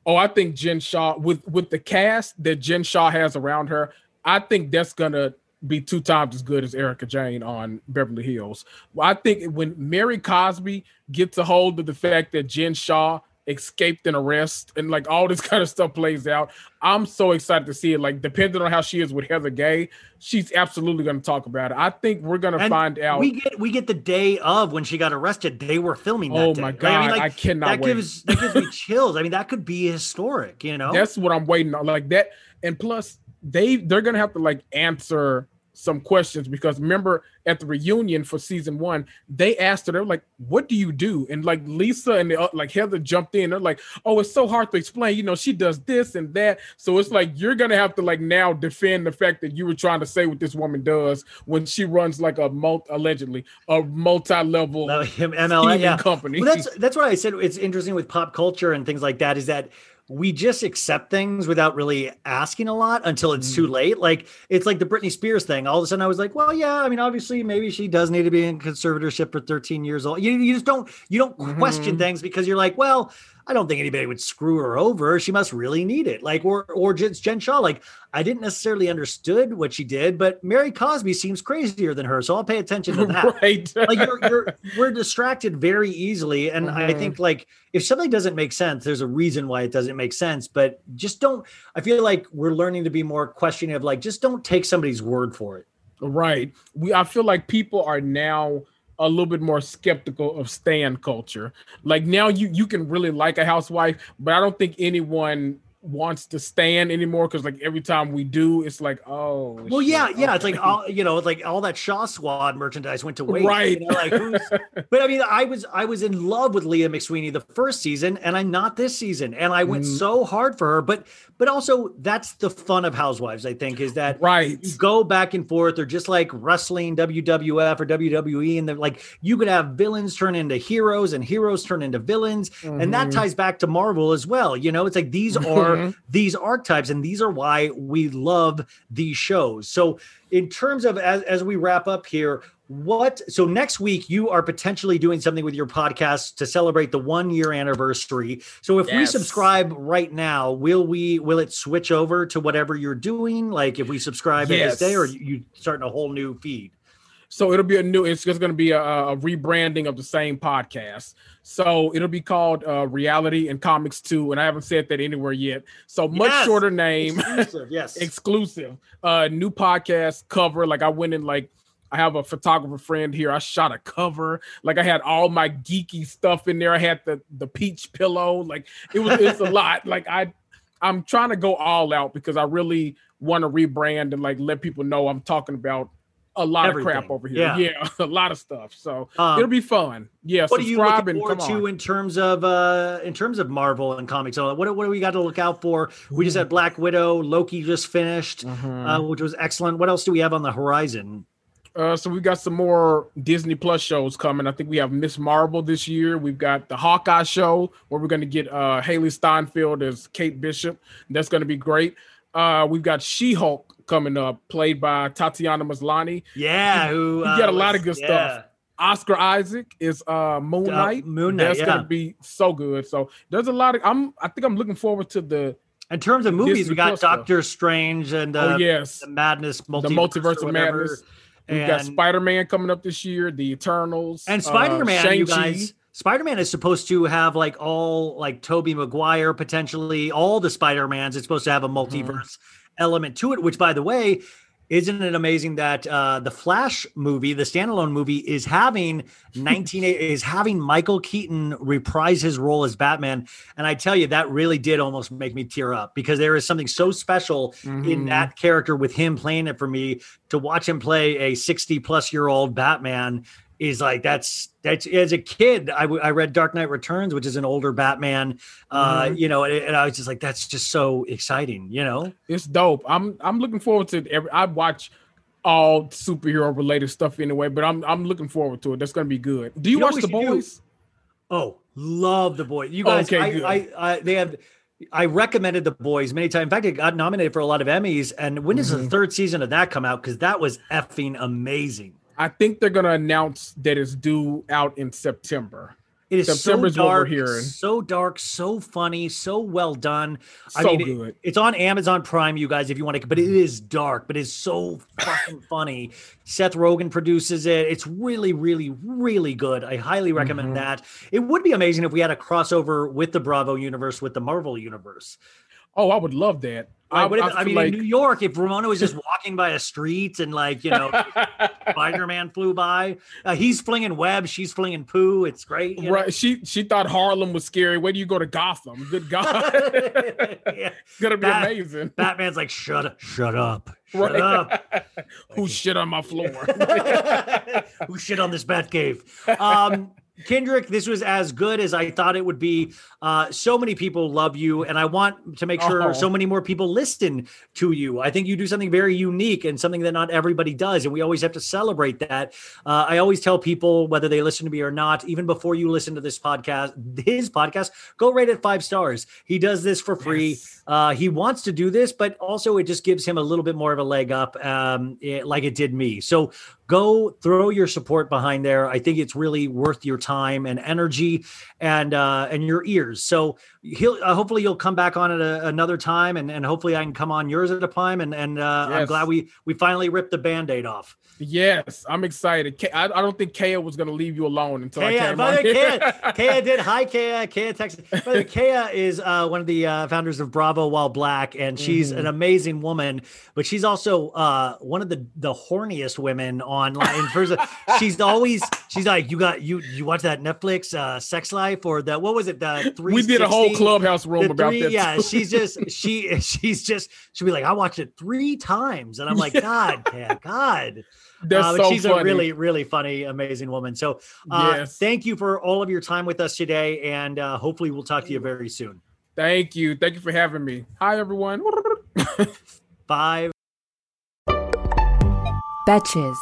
Oh, I think Jen Shah with with the cast that Jen Shah has around her, I think that's gonna be two times as good as Erika Jayne on Beverly Hills. Well, I think when Mary Cosby gets a hold of the fact that Jen Shah escaped an arrest and like all this kind of stuff plays out, I'm so excited to see it. Like depending on how she is with Heather Gay, she's absolutely gonna talk about it. I think we're gonna And find out. We get we get the day of when she got arrested. They were filming. That Oh day. my Like, I, mean, God, like, I cannot That wait. gives that gives me chills. I mean, that could be historic. You know. That's what I'm waiting on. Like that, and plus they they're gonna have to like answer some questions because remember at the reunion for season one, they asked her, they're like, "What do you do?" And like Lisa and the, uh, like Heather jumped in. They're like, "Oh, it's so hard to explain. You know, she does this and that." So it's like you're gonna have to like now defend the fact that you were trying to say what this woman does when she runs like a multi allegedly a multi-level MLM yeah. company. Well, that's that's why I said it's interesting with pop culture and things like that. Is that we just accept things without really asking a lot until it's Mm. too late. Like it's like the Britney Spears thing. All of a sudden, I was like, well, yeah. I mean, obviously, maybe she does need to be in conservatorship for 13 years old. You, you just don't you don't question Mhm. things because you're like, well. I don't think anybody would screw her over. She must really need it. Like, or or Jen, Jen Shah. Like, I didn't necessarily understood what she did, but Mary Cosby seems crazier than her, so I'll pay attention to that right. like you're, you're we're distracted very easily and i Mhm. think like if something doesn't make sense there's a reason why it doesn't make sense but just don't i feel like we're learning to be more questioning of like just don't take somebody's word for it Right. We I feel like people are now a little bit more skeptical of stan culture. Like now you you can really like a housewife, but I don't think anyone wants to stand anymore because like every time we do, it's like, oh well shit, yeah yeah it's like all you know it's like all that shah squad merchandise went to waste Right. you know, like who's but i mean i was i was in love with leah mcsweeney the first season and i'm not this season and i went Mhm. so hard for her but but also that's the fun of housewives i think is that right. you go back and forth. They're just like wrestling, WWF or WWE, and they're like you could have villains turn into heroes and heroes turn into villains, and that Mhm. ties back to Marvel as well. You know, it's like these are These archetypes, and these are why we love these shows. So, in terms of as as we wrap up here. What so next week you are potentially doing something with your podcast to celebrate the one year anniversary. So if we subscribe right now, will we will it switch over to whatever you're doing? Like if we subscribe at this day, or Yes. you starting a whole new feed? So it'll be a new. It's just going to be a, a rebranding of the same podcast. So it'll be called uh, Reality and Comics Two, and I haven't said that anywhere yet. So much Yes! shorter name. Exclusive, yes. exclusive uh new podcast cover like i went in like i have a photographer friend here i shot a cover like i had all my geeky stuff in there i had the the peach pillow like it was it's a lot like i i'm trying to go all out because i really want to rebrand and like let people know i'm talking about a lot of crap over here yeah. yeah, a lot of stuff so Um, it'll be fun yeah what are you looking forward to on in terms of uh in terms of Marvel and comics? Uh, What what do we got to look out for? We just had Black Widow, Loki just finished, Mhm. uh, which was excellent. What else do we have on the horizon? Uh, so we got some more Disney Plus shows coming. I think we have Ms. Marvel this year. We've got the Hawkeye show where we're going to get uh, Hailee Steinfeld as Kate Bishop. That's going to be great. Uh, we've got She Hulk coming up, played by Tatiana Maslany. Yeah, who you uh, got a lot was- of good yeah. stuff. Oscar Isaac is uh, Moon Uh, Knight. Moon Knight, That's yeah. going to be so good. So there's a lot of. I'm. I think I'm looking forward to the. In terms of movies, Disney we got Plus stuff. Doctor Strange and uh, oh yes, the Madness, multiverse the Multiverse of. Madness. We've got Spider Man coming up this year. The Eternals And uh, Spider Man, you guys. Spider Man is supposed to have like all like Tobey Maguire potentially all the Spider Mans. It's supposed to have a Mm-hmm. Element to it. Which, by the way, isn't it amazing that uh, the Flash movie, the standalone movie, is having 19 is having Michael Keaton reprise his role as Batman? And I tell you, that really did almost make me tear up because there is something so special in Mhm. that character with him playing it for me to watch him play a 60 plus year old Batman is like that's that's as a kid I, w- I read Dark Knight Returns which is an older Batman uh Mhm. you know and, and I was just like that's just so exciting you know It's dope. I'm I'm looking forward to every. I watch all superhero related stuff anyway, but I'm I'm looking forward to it. That's gonna be good. Do you, You watch the should do? boys? oh love the boys you guys Okay, I. I, I they have I recommended the boys many times. In fact, it got nominated for a lot of Emmys. And when does Mm-hmm. the third season of that come out? Because that was effing amazing. I think they're gonna announce that it's due out in September. It is September's so dark, so dark, so funny, so well done. I So mean, it- good. it's on Amazon Prime, you guys, if you want to. But it is dark, but it's so fucking funny. Seth Rogen produces it. It's really, really, really good. I highly recommend Mhm. that. It would be amazing if we had a crossover with the Bravo universe with the Marvel universe. Oh, I would love that. Like, what if, I, mean, like- in New York, if Ramona was just walking by a street and like you know, Spider Man flew by, uh, he's flinging webs, she's flinging poo. It's great. you know? Right. She she thought Harlem was scary. Where do you go to Gotham? Good God. Yeah. Gonna be Bat- amazing. Batman's like, shut up, shut up, shut Right. up. Who shit on my floor? Who shit on this Batcave? Um, Kendrick, this was as good as I thought it would be. Uh, so many people love you, and I want to make sure Oh. so many more people listen to you. I think you do something very unique and something that not everybody does, and we always have to celebrate that. Uh, I always tell people, whether they listen to me or not, even before you listen to this podcast, his podcast, go rate it five stars. He does this for free. Yes. Uh, he wants to do this, but also it just gives him a little bit more of a leg up, um, eh, like it did me. So go throw your support behind there. I think it's really worth your time and energy and uh, and your ears. So he'll uh, hopefully you'll come back on at a, another time, and, and hopefully I can come on yours at a time. And and uh, I'm glad we we finally ripped the band-aid off. Yes, I'm excited. K- I, I don't think Kaya was gonna leave you alone until I came by on here. Kaya, Kaya did. Hi, Kaya. Kaya texted. By the way, Kaya is uh, one of the uh, founders of Bravo While Black, and she's Mm-hmm. an amazing woman. But she's also uh, one of the the horniest women online. In terms of, she's always she's like, you got you you watch that Netflix uh, Sex Life or the what was it? The three. we did a whole clubhouse room about three- that. yeah, she's just she she's just she'll be like, I watched it three times, and I'm like, God, Kaya, God. That's Uh, so she's funny. a really, really funny, amazing woman. So, uh, Yes. thank you for all of your time with us today, and uh, hopefully, we'll talk to you very soon. Thank you. Thank you for having me. Hi everyone. Five. Betches.